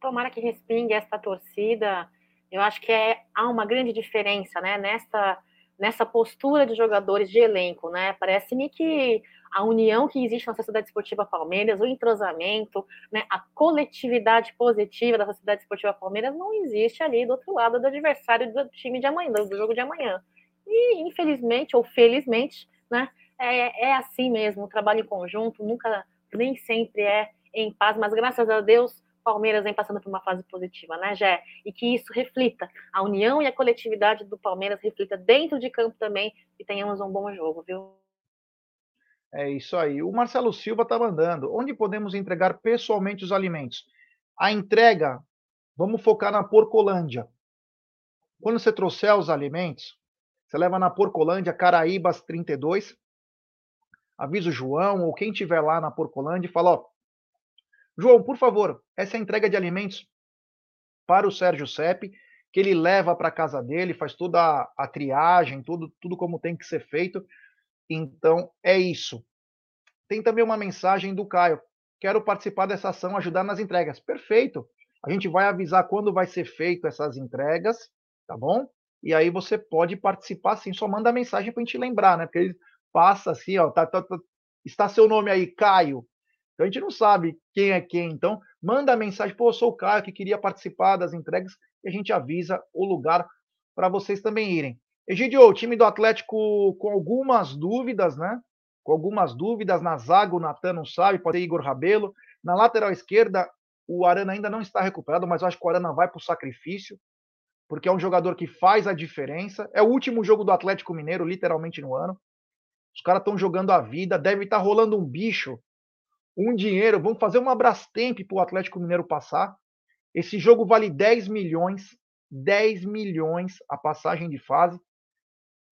Tomara que respingue esta torcida. Eu acho que é, há uma grande diferença, né? Nessa, nessa postura de jogadores de elenco, né? Parece-me que a união que existe na Sociedade Esportiva Palmeiras, o entrosamento, né, a coletividade positiva da Sociedade Esportiva Palmeiras não existe ali do outro lado do adversário do time de amanhã, do jogo de amanhã. E, infelizmente, ou felizmente, né, é, é assim mesmo, o trabalho em conjunto nunca, nem sempre é em paz, mas graças a Deus, Palmeiras vem passando por uma fase positiva, né, Jé? E que isso reflita, a união e a coletividade do Palmeiras reflita dentro de campo também e tenhamos um bom jogo, viu? É isso aí. O Marcelo Silva está mandando. Onde podemos entregar pessoalmente os alimentos? A entrega, vamos focar na Porcolândia. Quando você trouxer os alimentos, você leva na Porcolândia, Caraíbas 32. Avisa o João ou quem estiver lá na Porcolândia e fala: ó, João, por favor, essa é entrega de alimentos para o Sérgio Sepp, que ele leva para casa dele, faz toda a, a triagem, tudo, tudo como tem que ser feito então, é isso. Tem também uma mensagem do Caio. Quero participar dessa ação, ajudar nas entregas. Perfeito. A gente vai avisar quando vai ser feito essas entregas, tá bom? E aí você pode participar sim, só manda mensagem para a gente lembrar, né? Porque ele passa assim, ó, tá, tá, tá, está seu nome aí, Caio. Então a gente não sabe quem é quem. Então, manda mensagem, pô, eu sou o Caio que queria participar das entregas e a gente avisa o lugar para vocês também irem. Egidio, o time do Atlético com algumas dúvidas, né? Com algumas dúvidas. Na zaga, o Natan não sabe, pode ser Igor Rabelo. Na lateral esquerda, o Arana ainda não está recuperado, mas eu acho que o Arana vai para o sacrifício, porque é um jogador que faz a diferença. É o último jogo do Atlético Mineiro, literalmente, no ano. Os caras estão jogando a vida, deve estar tá rolando um bicho, um dinheiro. Vamos fazer uma Brastemp para o Atlético Mineiro passar. Esse jogo vale 10 milhões, 10 milhões a passagem de fase.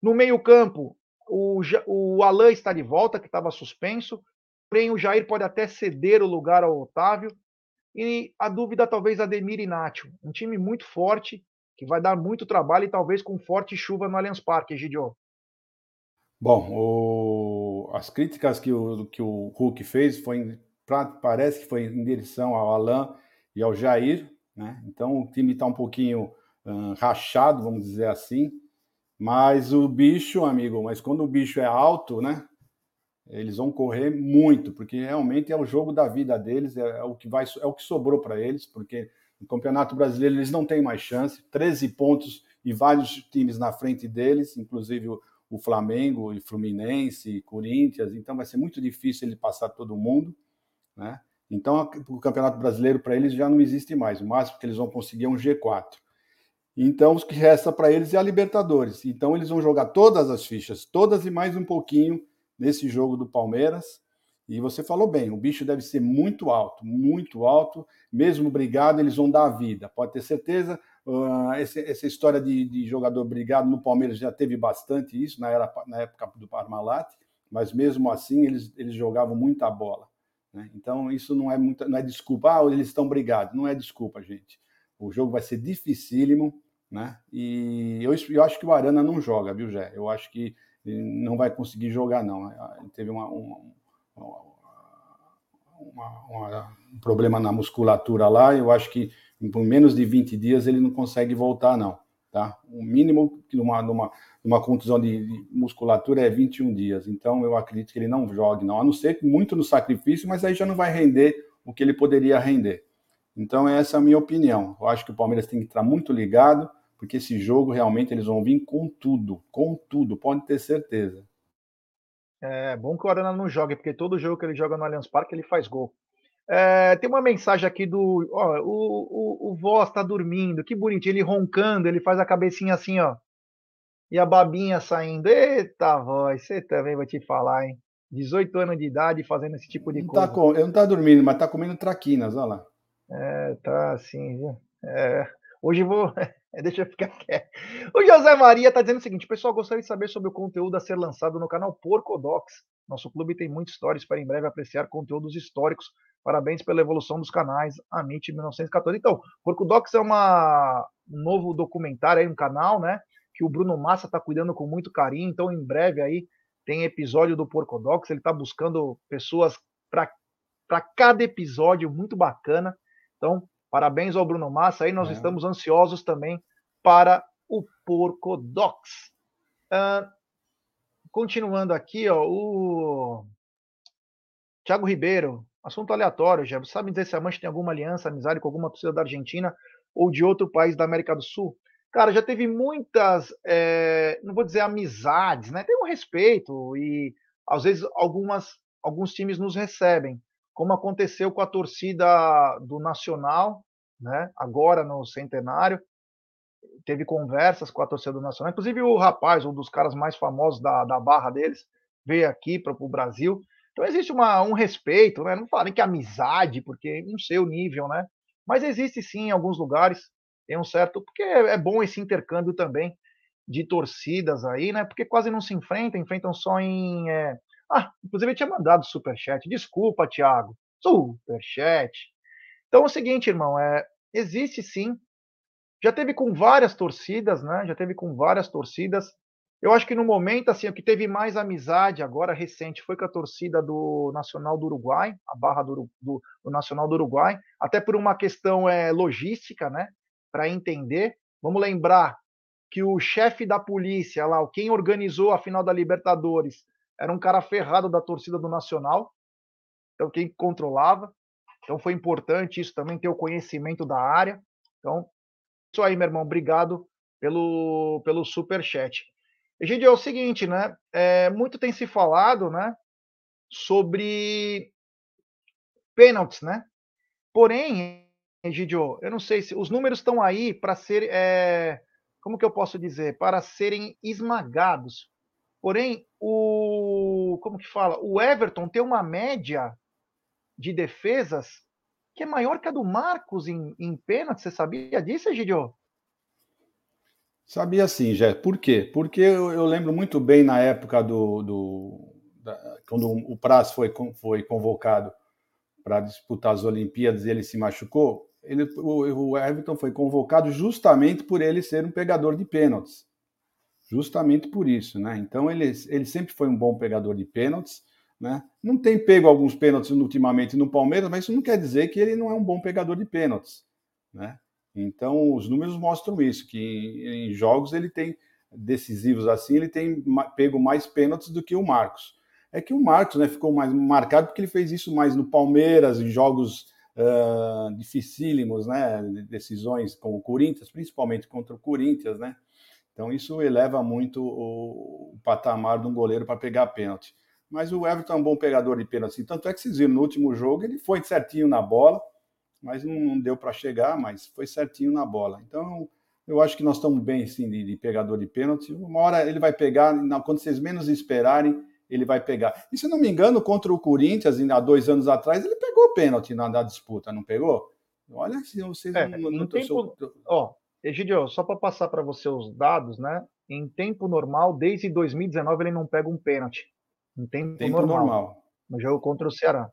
No meio-campo, o, o Alain está de volta, que estava suspenso, porém o Jair pode até ceder o lugar ao Otávio. E a dúvida talvez Ademir e Nacho. Um time muito forte, que vai dar muito trabalho e talvez com forte chuva no Allianz Parque, Gidio. Bom, o... as críticas que o, que o Hulk fez foi, parece que foi em direção ao Alain e ao Jair, né? Então o time está um pouquinho uh, rachado, vamos dizer assim. Mas o bicho, amigo, mas quando o bicho é alto, né? Eles vão correr muito, porque realmente é o jogo da vida deles, é, é o que vai, é o que sobrou para eles, porque no Campeonato Brasileiro eles não têm mais chance, 13 pontos e vários times na frente deles, inclusive o, o Flamengo e Fluminense, Corinthians, então vai ser muito difícil ele passar todo mundo, né? Então o Campeonato Brasileiro para eles já não existe mais, o máximo que eles vão conseguir é um G4. Então, o que resta para eles é a Libertadores. Então, eles vão jogar todas as fichas, todas e mais um pouquinho nesse jogo do Palmeiras. E você falou bem, o bicho deve ser muito alto, muito alto. Mesmo brigado, eles vão dar a vida. Pode ter certeza. Uh, essa, história de, de, jogador brigado no Palmeiras já teve bastante isso na, era, na época do Parmalat, mas mesmo assim eles, eles jogavam muita bola. Né? Então, isso não é, muita, não é desculpa. Ah, eles estão brigados. Não é desculpa, gente. O jogo vai ser dificílimo né? E eu, eu acho que o Arana não joga, viu, Jé? Eu acho que não vai conseguir jogar, não. Ele teve uma, uma, uma, um problema na musculatura lá, eu acho que por menos de 20 dias ele não consegue voltar, não. Tá? O mínimo numa, numa, numa contusão de, de, musculatura é 21 dias. Então eu acredito que ele não jogue, não. A não ser muito no sacrifício, mas aí já não vai render o que ele poderia render. Então essa é a minha opinião. Eu acho que o Palmeiras tem que estar muito ligado porque esse jogo realmente eles vão vir com tudo, com tudo, pode ter certeza. É bom que o Arana não jogue, porque todo jogo que ele joga no Allianz Parque ele faz gol. É, tem uma mensagem aqui do. Ó, o, o, o Voz tá dormindo, que bonitinho, ele roncando, ele faz a cabecinha assim, ó. E a babinha saindo. Eita, voz, você também vou te falar, hein? 18 anos de idade fazendo esse tipo de não coisa. Tá com... Eu não tá dormindo, mas tá comendo traquinas, olha lá. É, tá assim, viu? É, hoje vou. Deixa eu ficar quieto. O José Maria tá dizendo o seguinte: pessoal, gostaria de saber sobre o conteúdo a ser lançado no canal Porcodox. Nosso clube tem muitos stories para em breve apreciar conteúdos históricos. Parabéns pela evolução dos canais Amit 1914. Então, Porcodox é uma, um novo documentário aí, um canal, né? Que o Bruno Massa está cuidando com muito carinho. Então, em breve aí tem episódio do Porcodox. Ele está buscando pessoas para cada episódio, muito bacana. Então, parabéns ao Bruno Massa. Aí nós é. estamos ansiosos também para o Porcodox. Uh, continuando aqui, ó, o Thiago Ribeiro, assunto aleatório, já sabe dizer se a Mancha tem alguma aliança, amizade com alguma torcida da Argentina ou de outro país da América do Sul? Cara, já teve muitas, é, não vou dizer amizades, né? Tem um respeito e às vezes algumas, alguns times nos recebem, como aconteceu com a torcida do Nacional, né? Agora no centenário, teve conversas com a torcida do Nacional. Inclusive o rapaz, um dos caras mais famosos da, da barra deles, veio aqui para o Brasil. Então existe uma, um respeito, né? Não falo nem que amizade, porque não sei o nível, né? Mas existe sim em alguns lugares, tem um certo. Porque é, é bom esse intercâmbio também de torcidas aí, né? Porque quase não se enfrentam, enfrentam só em. É... Ah, inclusive eu tinha mandado superchat. Desculpa, Thiago. Superchat. Então é o seguinte, irmão, é, existe sim. Já teve com várias torcidas, né? Já teve com várias torcidas. Eu acho que no momento, assim, o que teve mais amizade agora recente foi com a torcida do Nacional do Uruguai, a barra do, do, do Nacional do Uruguai, até por uma questão é, logística, né? Para entender. Vamos lembrar que o chefe da polícia lá, quem organizou a final da Libertadores, era um cara ferrado da torcida do Nacional, então quem controlava. Então foi importante isso também, ter o conhecimento da área. Então, isso aí, meu irmão, obrigado pelo, pelo super chat. Egidio, é o seguinte, né? É, muito tem se falado, né? Sobre pênaltis, né? Porém, Egidio, eu não sei se os números estão aí para ser, é, como que eu posso dizer, para serem esmagados. Porém, o como que fala? O Everton tem uma média de defesas que é maior que a do Marcos em, em pênalti. Você sabia disso, Egidio? Sabia sim, Jé. Por quê? Porque eu, eu, lembro muito bem na época do. do da, quando o Praz foi, foi convocado para disputar as Olimpíadas e ele se machucou, ele, o, o Everton foi convocado justamente por ele ser um pegador de pênaltis. Justamente por isso, né? Então ele, ele sempre foi um bom pegador de pênaltis, né? Não tem pego alguns pênaltis ultimamente no Palmeiras, mas isso não quer dizer que ele não é um bom pegador de pênaltis, né? Então, os números mostram isso, que em jogos ele tem decisivos assim, ele tem pego mais pênaltis do que o Marcos. É que o Marcos né, ficou mais marcado porque ele fez isso mais no Palmeiras, em jogos uh, dificílimos, né, decisões com o Corinthians, principalmente contra o Corinthians, né? Então isso eleva muito o, o patamar de um goleiro para pegar pênalti. Mas o Everton é um bom pegador de pênalti, tanto é que vocês viram no último jogo, ele foi certinho na bola, mas não, deu para chegar, mas foi certinho na bola. Então, eu acho que nós estamos bem, sim, de, de pegador de pênalti. Uma hora ele vai pegar, quando vocês menos esperarem, ele vai pegar. E se não me engano, contra o Corinthians, há dois anos atrás, ele pegou pênalti na, na disputa, não pegou? Olha se vocês é, não, não tempo, Ó, Egidio, só para passar para você os dados, né? Em tempo normal, desde 2019, ele não pega um pênalti. Em tempo, tempo normal, normal. No jogo contra o Ceará.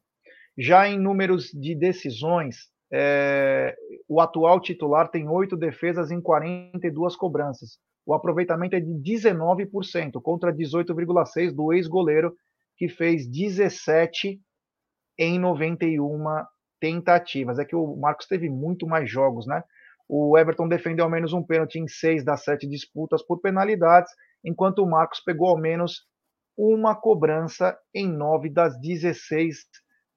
Já em números de decisões, é, o atual titular tem oito defesas em 42 cobranças. O aproveitamento é de 19% contra 18,6% do ex-goleiro, que fez 17 em 91 tentativas. É que o Marcos teve muito mais jogos, né? O Everton defendeu ao menos um pênalti em seis das sete disputas por penalidades, enquanto o Marcos pegou ao menos uma cobrança em nove das 16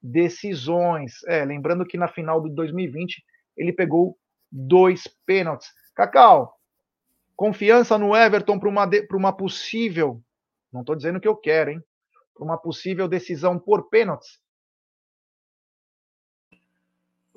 decisões. É, lembrando que na final de 2020 ele pegou dois pênaltis. Cacau, confiança no Everton para uma, uma possível, não estou dizendo que eu quero, hein? Para uma possível decisão por pênaltis.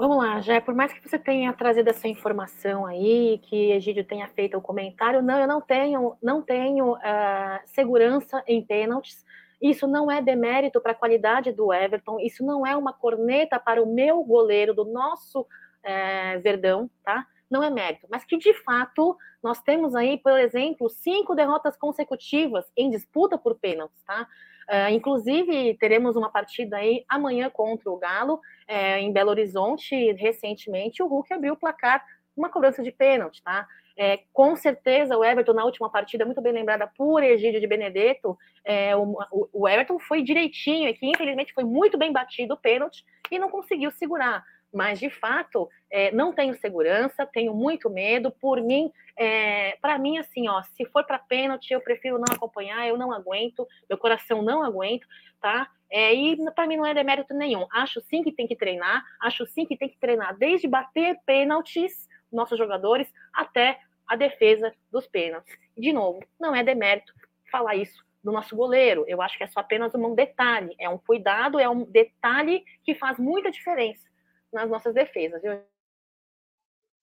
Vamos lá, já por mais que você tenha trazido essa informação aí, que Egídio tenha feito o comentário, não, eu não tenho, não tenho uh, segurança em pênaltis. Isso não é demérito para a qualidade do Everton, isso não é uma corneta para o meu goleiro, do nosso uh, Verdão, tá? Não é mérito, mas que de fato nós temos aí, por exemplo, cinco derrotas consecutivas em disputa por pênaltis, tá? Uh, inclusive, teremos uma partida aí amanhã contra o Galo, é, em Belo Horizonte. Recentemente, o Hulk abriu o placar uma cobrança de pênalti, tá? É, com certeza, o Everton, na última partida, muito bem lembrada por Egídio de Benedetto, é, o, o, Everton foi direitinho e que, infelizmente, foi muito bem batido o pênalti e não conseguiu segurar mas de fato é, não tenho segurança, tenho muito medo. Por mim, é, para mim, assim, ó, se for para pênalti, eu prefiro não acompanhar, eu não aguento, meu coração não aguento, tá? É, e para mim não é demérito nenhum. Acho sim que tem que treinar, acho sim que tem que treinar desde bater pênaltis, nossos jogadores, até a defesa dos pênaltis. De novo, não é demérito falar isso do nosso goleiro. Eu acho que é só apenas um detalhe, é um cuidado, é um detalhe que faz muita diferença nas nossas defesas, viu?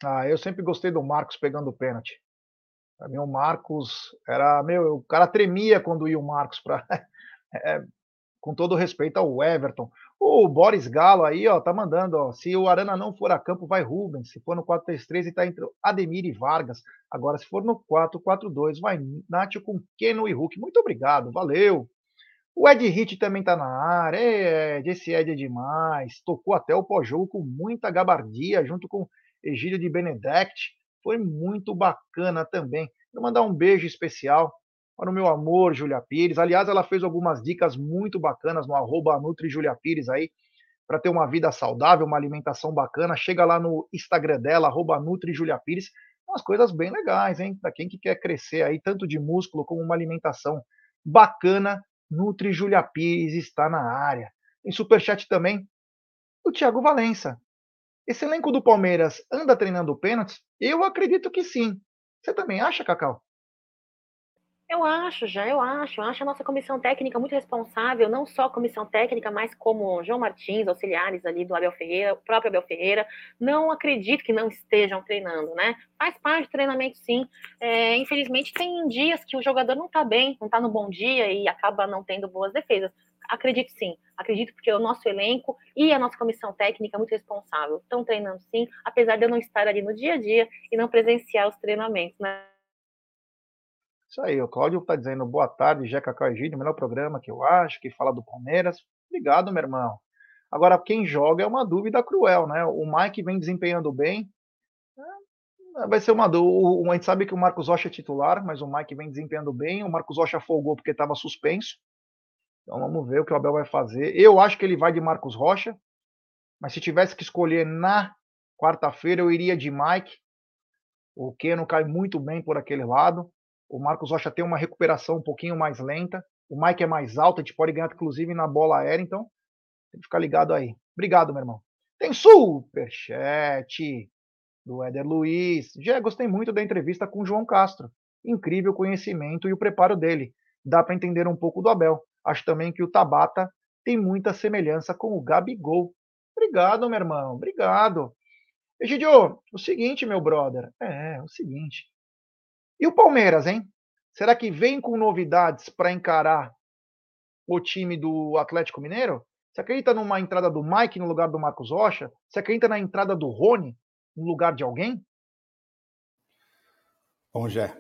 Ah, eu sempre gostei do Marcos pegando o pênalti. Para mim, o Marcos era. Meu, o cara tremia quando ia o Marcos para. é, com todo respeito ao Everton. O Boris Galo aí, ó, tá mandando, ó. Se o Arana não for a campo, vai Rubens. Se for no 4-3-3, ele tá entre Ademir e Vargas. Agora, se for no 4-4-2, vai Nacho com Keno e Hulk. Muito obrigado, valeu. O Ed Hit também tá na área. Ed, esse Ed é demais. Tocou até o pós-jogo com muita gabardia, junto com Egílio de Benedect. Foi muito bacana também. Vou mandar um beijo especial para o meu amor, Julia Pires. Aliás, ela fez algumas dicas muito bacanas no arroba Nutri Julia Pires aí, para ter uma vida saudável, uma alimentação bacana. Chega lá no Instagram dela, arroba Nutri Julia Pires. Umas coisas bem legais, hein? Para quem que quer crescer aí, tanto de músculo como uma alimentação bacana Nutri Julia Pires está na área. Tem superchat também o Thiago Valença. Esse elenco do Palmeiras anda treinando pênaltis? Eu acredito que sim. Você também acha, Cacau? Eu acho, já, eu acho. Eu acho a nossa comissão técnica muito responsável, não só a comissão técnica, mas como João Martins, auxiliares ali do Abel Ferreira, o próprio Abel Ferreira. Não acredito que não estejam treinando, né? Faz parte do treinamento, sim. É, infelizmente, tem dias que o jogador não tá bem, não tá no bom dia e acaba não tendo boas defesas. Acredito sim, acredito porque o nosso elenco e a nossa comissão técnica é muito responsável. Estão treinando sim, apesar de eu não estar ali no dia a dia e não presenciar os treinamentos, né? Isso aí, o Cláudio está dizendo boa tarde, Jeca Egídio, melhor programa que eu acho, que fala do Palmeiras. Obrigado, meu irmão. Agora, quem joga é uma dúvida cruel, né? O Mike vem desempenhando bem. É, vai ser uma dúvida. A gente sabe que o Marcos Rocha é titular, mas o Mike vem desempenhando bem. O Marcos Rocha folgou porque estava suspenso. Então vamos ver o que o Abel vai fazer. Eu acho que ele vai de Marcos Rocha, mas se tivesse que escolher na quarta-feira, eu iria de Mike. O Keno cai muito bem por aquele lado. O Marcos Rocha tem uma recuperação um pouquinho mais lenta. O Mike é mais alto, a gente pode ganhar, inclusive, na bola aérea, então tem que ficar ligado aí. Obrigado, meu irmão. Tem superchat do Éder Luiz. Já gostei muito da entrevista com o João Castro. Incrível conhecimento e o preparo dele. Dá para entender um pouco do Abel. Acho também que o Tabata tem muita semelhança com o Gabigol. Obrigado, meu irmão. Obrigado. Egidio, o seguinte, meu brother. É, o seguinte. E o Palmeiras, hein? Será que vem com novidades para encarar o time do Atlético Mineiro? Você acredita numa entrada do Mike no lugar do Marcos Rocha? Você acredita na entrada do Rony no lugar de alguém? Bom, Jé,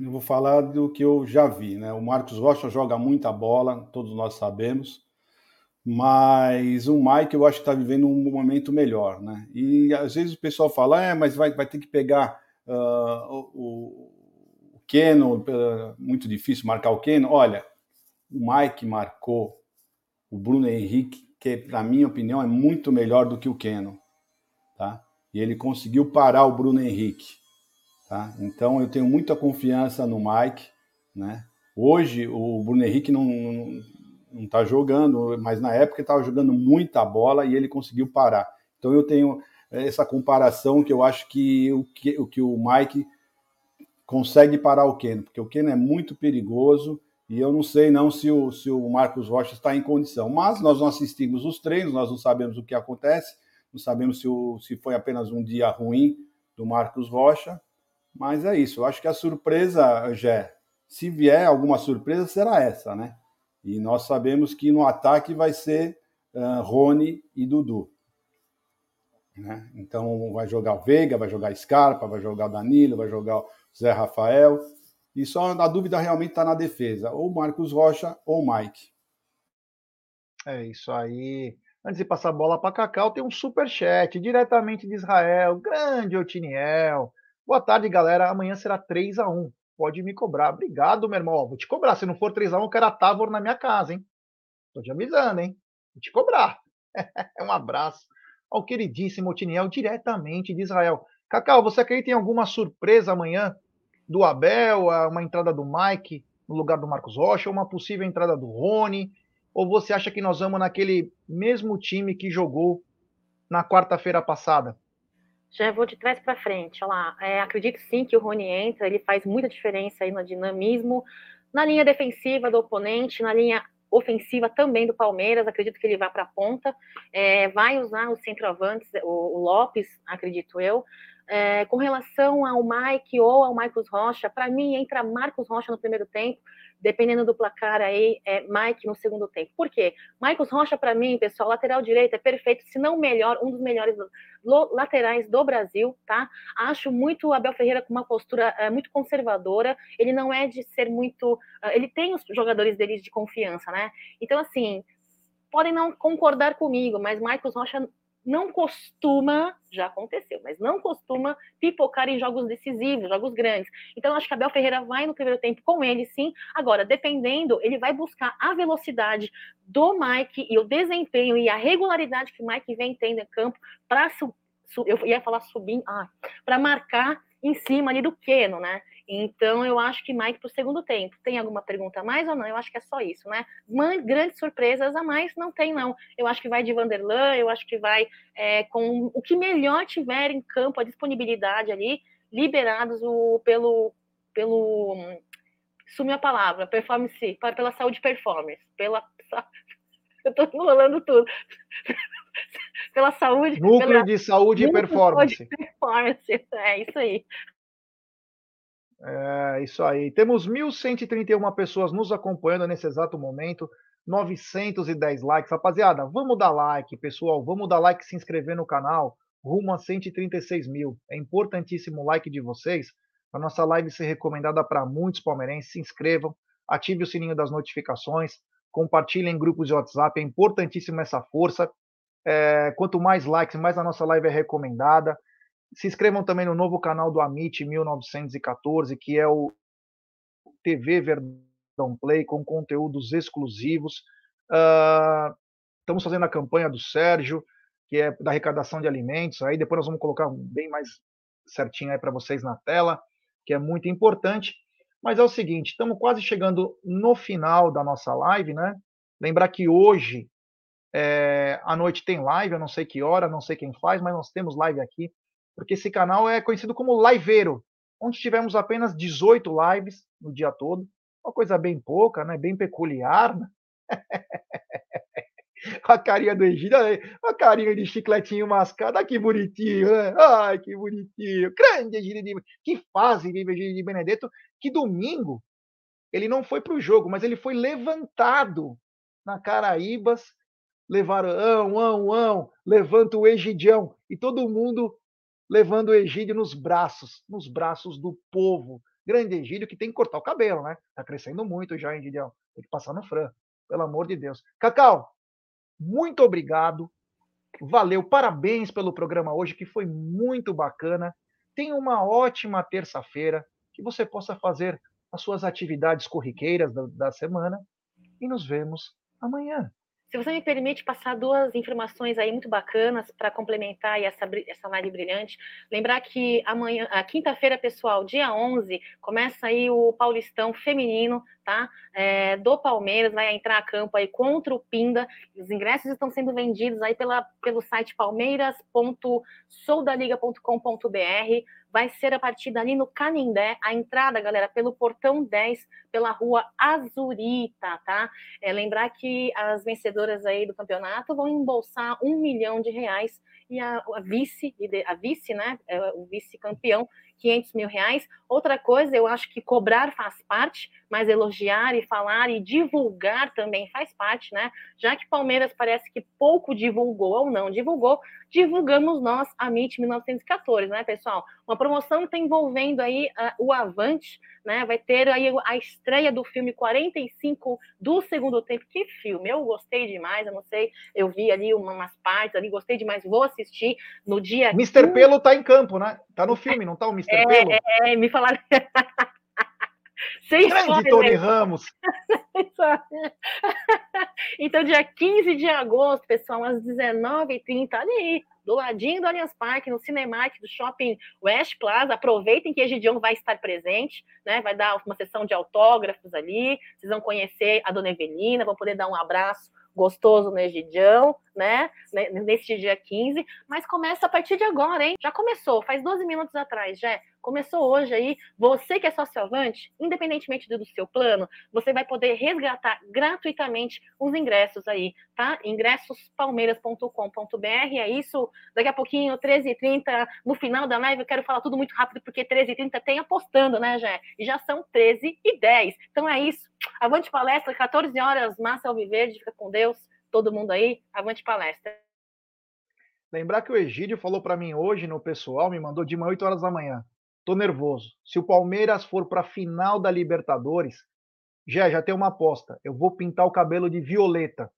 eu vou falar do que eu já vi, né? O Marcos Rocha joga muita bola, todos nós sabemos, mas o Mike eu acho que está vivendo um momento melhor, né? E às vezes o pessoal fala, é, mas vai, vai ter que pegar uh, o, Keno, muito difícil marcar o Keno. Olha, o Mike marcou o Bruno Henrique, que na minha opinião é muito melhor do que o Keno, tá? E ele conseguiu parar o Bruno Henrique, tá? Então eu tenho muita confiança no Mike, né? Hoje o Bruno Henrique não, não, não tá jogando, mas na época estava jogando muita bola e ele conseguiu parar. Então eu tenho essa comparação que eu acho que o que o, que o Mike consegue parar o Keno, porque o Keno é muito perigoso e eu não sei não se o, se o Marcos Rocha está em condição. Mas nós não assistimos os treinos, nós não sabemos o que acontece, Não sabemos se, o, se foi apenas um dia ruim do Marcos Rocha, mas é isso. Eu acho que a surpresa, Jé, se vier alguma surpresa, será essa, né? E nós sabemos que no ataque vai ser uh, Rony e Dudu. Né? Então vai jogar o Veiga, vai jogar Scarpa, vai jogar o Danilo, vai jogar o Zé Rafael. E só a dúvida realmente está na defesa, ou Marcos Rocha ou Mike. É isso aí. Antes de passar a bola para Cacau, tem um super chat diretamente de Israel. Grande Otiniel. Boa tarde, galera. Amanhã será 3 a 1 Pode me cobrar. Obrigado, meu irmão. Vou te cobrar. Se não for 3 a 1 eu quero a Tavor na minha casa, hein? Tô te avisando, hein? Vou te cobrar. um abraço ao queridíssimo Otiniel, diretamente de Israel. Cacau, você acredita em alguma surpresa amanhã do Abel, uma entrada do Mike no lugar do Marcos Rocha, uma possível entrada do Rony? Ou você acha que nós vamos naquele mesmo time que jogou na quarta-feira passada? Já vou de trás para frente. Olha lá. É, acredito sim que o Rony entra, ele faz muita diferença aí no dinamismo, na linha defensiva do oponente, na linha ofensiva também do Palmeiras, acredito que ele vai para a ponta, é, vai usar os centroavantes, o, o Lopes, acredito eu. É, com relação ao Mike ou ao Marcos Rocha, para mim entra Marcos Rocha no primeiro tempo, dependendo do placar aí, é Mike no segundo tempo. Por quê? Marcos Rocha, para mim, pessoal, lateral direito é perfeito, se não melhor, um dos melhores laterais do Brasil, tá? Acho muito o Abel Ferreira com uma postura é, muito conservadora, ele não é de ser muito. Uh, ele tem os jogadores dele de confiança, né? Então, assim, podem não concordar comigo, mas Marcos Rocha não costuma, já aconteceu, mas não costuma pipocar em jogos decisivos, jogos grandes. Então, acho que Abel Ferreira vai no primeiro tempo com ele, sim. Agora, dependendo, ele vai buscar a velocidade do Mike e o desempenho e a regularidade que o Mike vem tendo em campo para eu ia falar subir, ah, para marcar em cima ali do Keno, né? Então, eu acho que Mike para o segundo tempo. Tem alguma pergunta a mais ou não? Eu acho que é só isso, né? Grandes surpresas a mais não tem, não. Eu acho que vai de Vanderlan, eu acho que vai é, com o que melhor tiver em campo, a disponibilidade ali, liberados o, pelo. pelo sumiu a palavra, performance, pela saúde performance, pela. Eu estou enrolando tudo. pela saúde. Núcleo pela... de saúde e performance. De performance. É isso aí. É isso aí. Temos 1.131 pessoas nos acompanhando nesse exato momento. 910 likes. Rapaziada, vamos dar like, pessoal. Vamos dar like se inscrever no canal. Rumo a 136 mil. É importantíssimo o like de vocês para nossa live ser recomendada para muitos palmeirenses. Se inscrevam, ative o sininho das notificações, compartilhem em grupos de WhatsApp. É importantíssimo essa força. É, quanto mais likes, mais a nossa live é recomendada. Se inscrevam também no novo canal do Amit 1914, que é o TV Verdão Play, com conteúdos exclusivos. Uh, estamos fazendo a campanha do Sérgio, que é da arrecadação de alimentos. Aí depois nós vamos colocar bem mais certinho aí para vocês na tela, que é muito importante. Mas é o seguinte, estamos quase chegando no final da nossa live, né? Lembrar que hoje é, à noite tem live, eu não sei que hora, não sei quem faz, mas nós temos live aqui porque esse canal é conhecido como Liveiro, onde tivemos apenas 18 lives no dia todo, uma coisa bem pouca, né? bem peculiar. Né? a carinha do Egídio, a carinha de chicletinho mascado, ah, que bonitinho, né? Ai, que bonitinho, grande Egídio de... Que fase vive Egídio de Benedetto, que domingo ele não foi para o jogo, mas ele foi levantado na Caraíbas, levaram, ão, ão, ão, levanta o Egidião, e todo mundo levando o Egídio nos braços, nos braços do povo. Grande Egídio que tem que cortar o cabelo, né? Tá crescendo muito já, Egidião. Tem que passar no Fran, pelo amor de Deus. Cacau, muito obrigado. Valeu, parabéns pelo programa hoje, que foi muito bacana. Tenha uma ótima terça-feira, que você possa fazer as suas atividades corriqueiras da, da semana e nos vemos amanhã. Se você me permite passar duas informações aí muito bacanas para complementar essa, essa live brilhante, lembrar que amanhã, a quinta-feira, pessoal, dia 11, começa aí o Paulistão Feminino, tá? É, do Palmeiras, vai entrar a campo aí contra o Pinda. Os ingressos estão sendo vendidos aí pela, pelo site palmeiras.soldaliga.com.br vai ser a partida ali no Canindé, a entrada, galera, pelo portão 10, pela rua Azurita, tá? É, lembrar que as vencedoras aí do campeonato vão embolsar um milhão de reais e a, a vice, a vice, né, é, o vice-campeão, 500 mil reais. Outra coisa, eu acho que cobrar faz parte, mas elogiar e falar e divulgar também faz parte, né? Já que Palmeiras parece que pouco divulgou ou não divulgou, divulgamos nós a MIT 1914, né, pessoal? Uma promoção que está envolvendo aí uh, o Avante, né? Vai ter aí a estreia do filme 45 do segundo tempo. Que filme! Eu gostei demais, eu não sei, eu vi ali umas partes ali, gostei demais, vou assistir no dia. Mr. Pelo tá em campo, né? Tá no filme, não tá o Mr. É, Pelo? É, é, me falaram. Sem Grande Tony Ramos. então, dia 15 de agosto, pessoal, às 19h30, ali, do ladinho do Allianz Parque, no Cinemark do Shopping West Plaza. Aproveitem que Egidião vai estar presente, né? Vai dar uma sessão de autógrafos ali. Vocês vão conhecer a Dona Evelina, vão poder dar um abraço gostoso no Egidião, né? Neste dia 15, mas começa a partir de agora, hein? Já começou, faz 12 minutos atrás, já. Começou hoje aí. Você que é sócio-avante, independentemente do seu plano, você vai poder resgatar gratuitamente os ingressos aí, tá? ingressospalmeiras.com.br. É isso. Daqui a pouquinho, 13h30, no final da live, eu quero falar tudo muito rápido, porque 13h30 tem apostando, né, Jé? E já são 13h10. Então é isso. Avante palestra, 14 horas, Massa Alviverde, fica com Deus. Todo mundo aí, avante palestra. Lembrar que o Egídio falou para mim hoje no pessoal, me mandou de manhã 8 horas da manhã. Tô nervoso. Se o Palmeiras for para a final da Libertadores, já já tem uma aposta. Eu vou pintar o cabelo de violeta.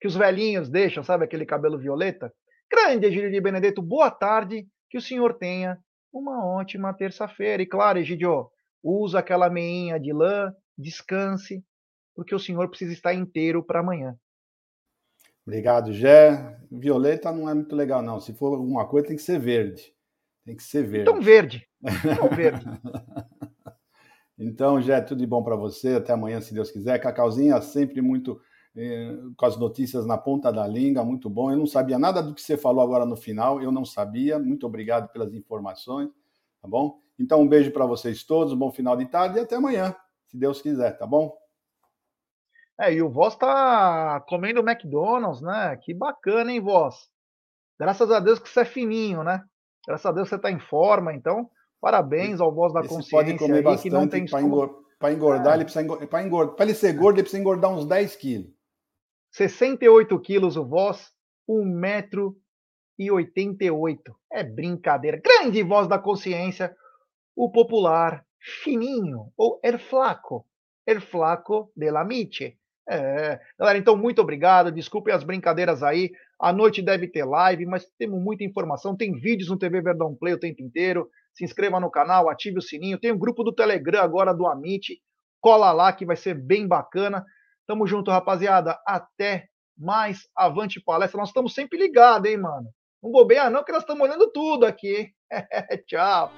Que os velhinhos deixam, sabe aquele cabelo violeta? Grande Egídio de Benedetto, boa tarde. Que o senhor tenha uma ótima terça-feira. E claro, Egídio, usa aquela meinha de lã, descanse, porque o senhor precisa estar inteiro para amanhã. Obrigado, Gé. Violeta não é muito legal, não. Se for alguma coisa, tem que ser verde. Tem que ser verde. Então, verde. Então, verde. então, Jé, tudo de bom para você. Até amanhã, se Deus quiser. Cacauzinha, sempre muito eh, com as notícias na ponta da língua, muito bom. Eu não sabia nada do que você falou agora no final, eu não sabia. Muito obrigado pelas informações, tá bom? Então, um beijo para vocês todos, um bom final de tarde e até amanhã, se Deus quiser, tá bom? É, e o Voz tá comendo McDonald's, né? Que bacana, hein, Voz? Graças a Deus que você é fininho, né? Graças a Deus você está em forma, então parabéns ao Voz da Esse Consciência. Pode comer bastante que não tem para engordar, engordar, é. ele precisa engordar, para engordar, para ele ser gordo, ele precisa engordar uns 10 quilos. 68 quilos o Voz, 1 metro e 88. É brincadeira. Grande Voz da Consciência, o popular fininho, ou er flaco, er flaco de la Miche. É. Galera, então muito obrigado. Desculpem as brincadeiras aí. À noite deve ter live, mas temos muita informação. Tem vídeos no TV Verdão Play o tempo inteiro. Se inscreva no canal, ative o sininho. Tem um grupo do Telegram agora do Amit. Cola lá que vai ser bem bacana. Tamo junto, rapaziada. Até mais. Avante palestra. Nós estamos sempre ligados, hein, mano? Não bobeia não, que nós estamos olhando tudo aqui. Tchau.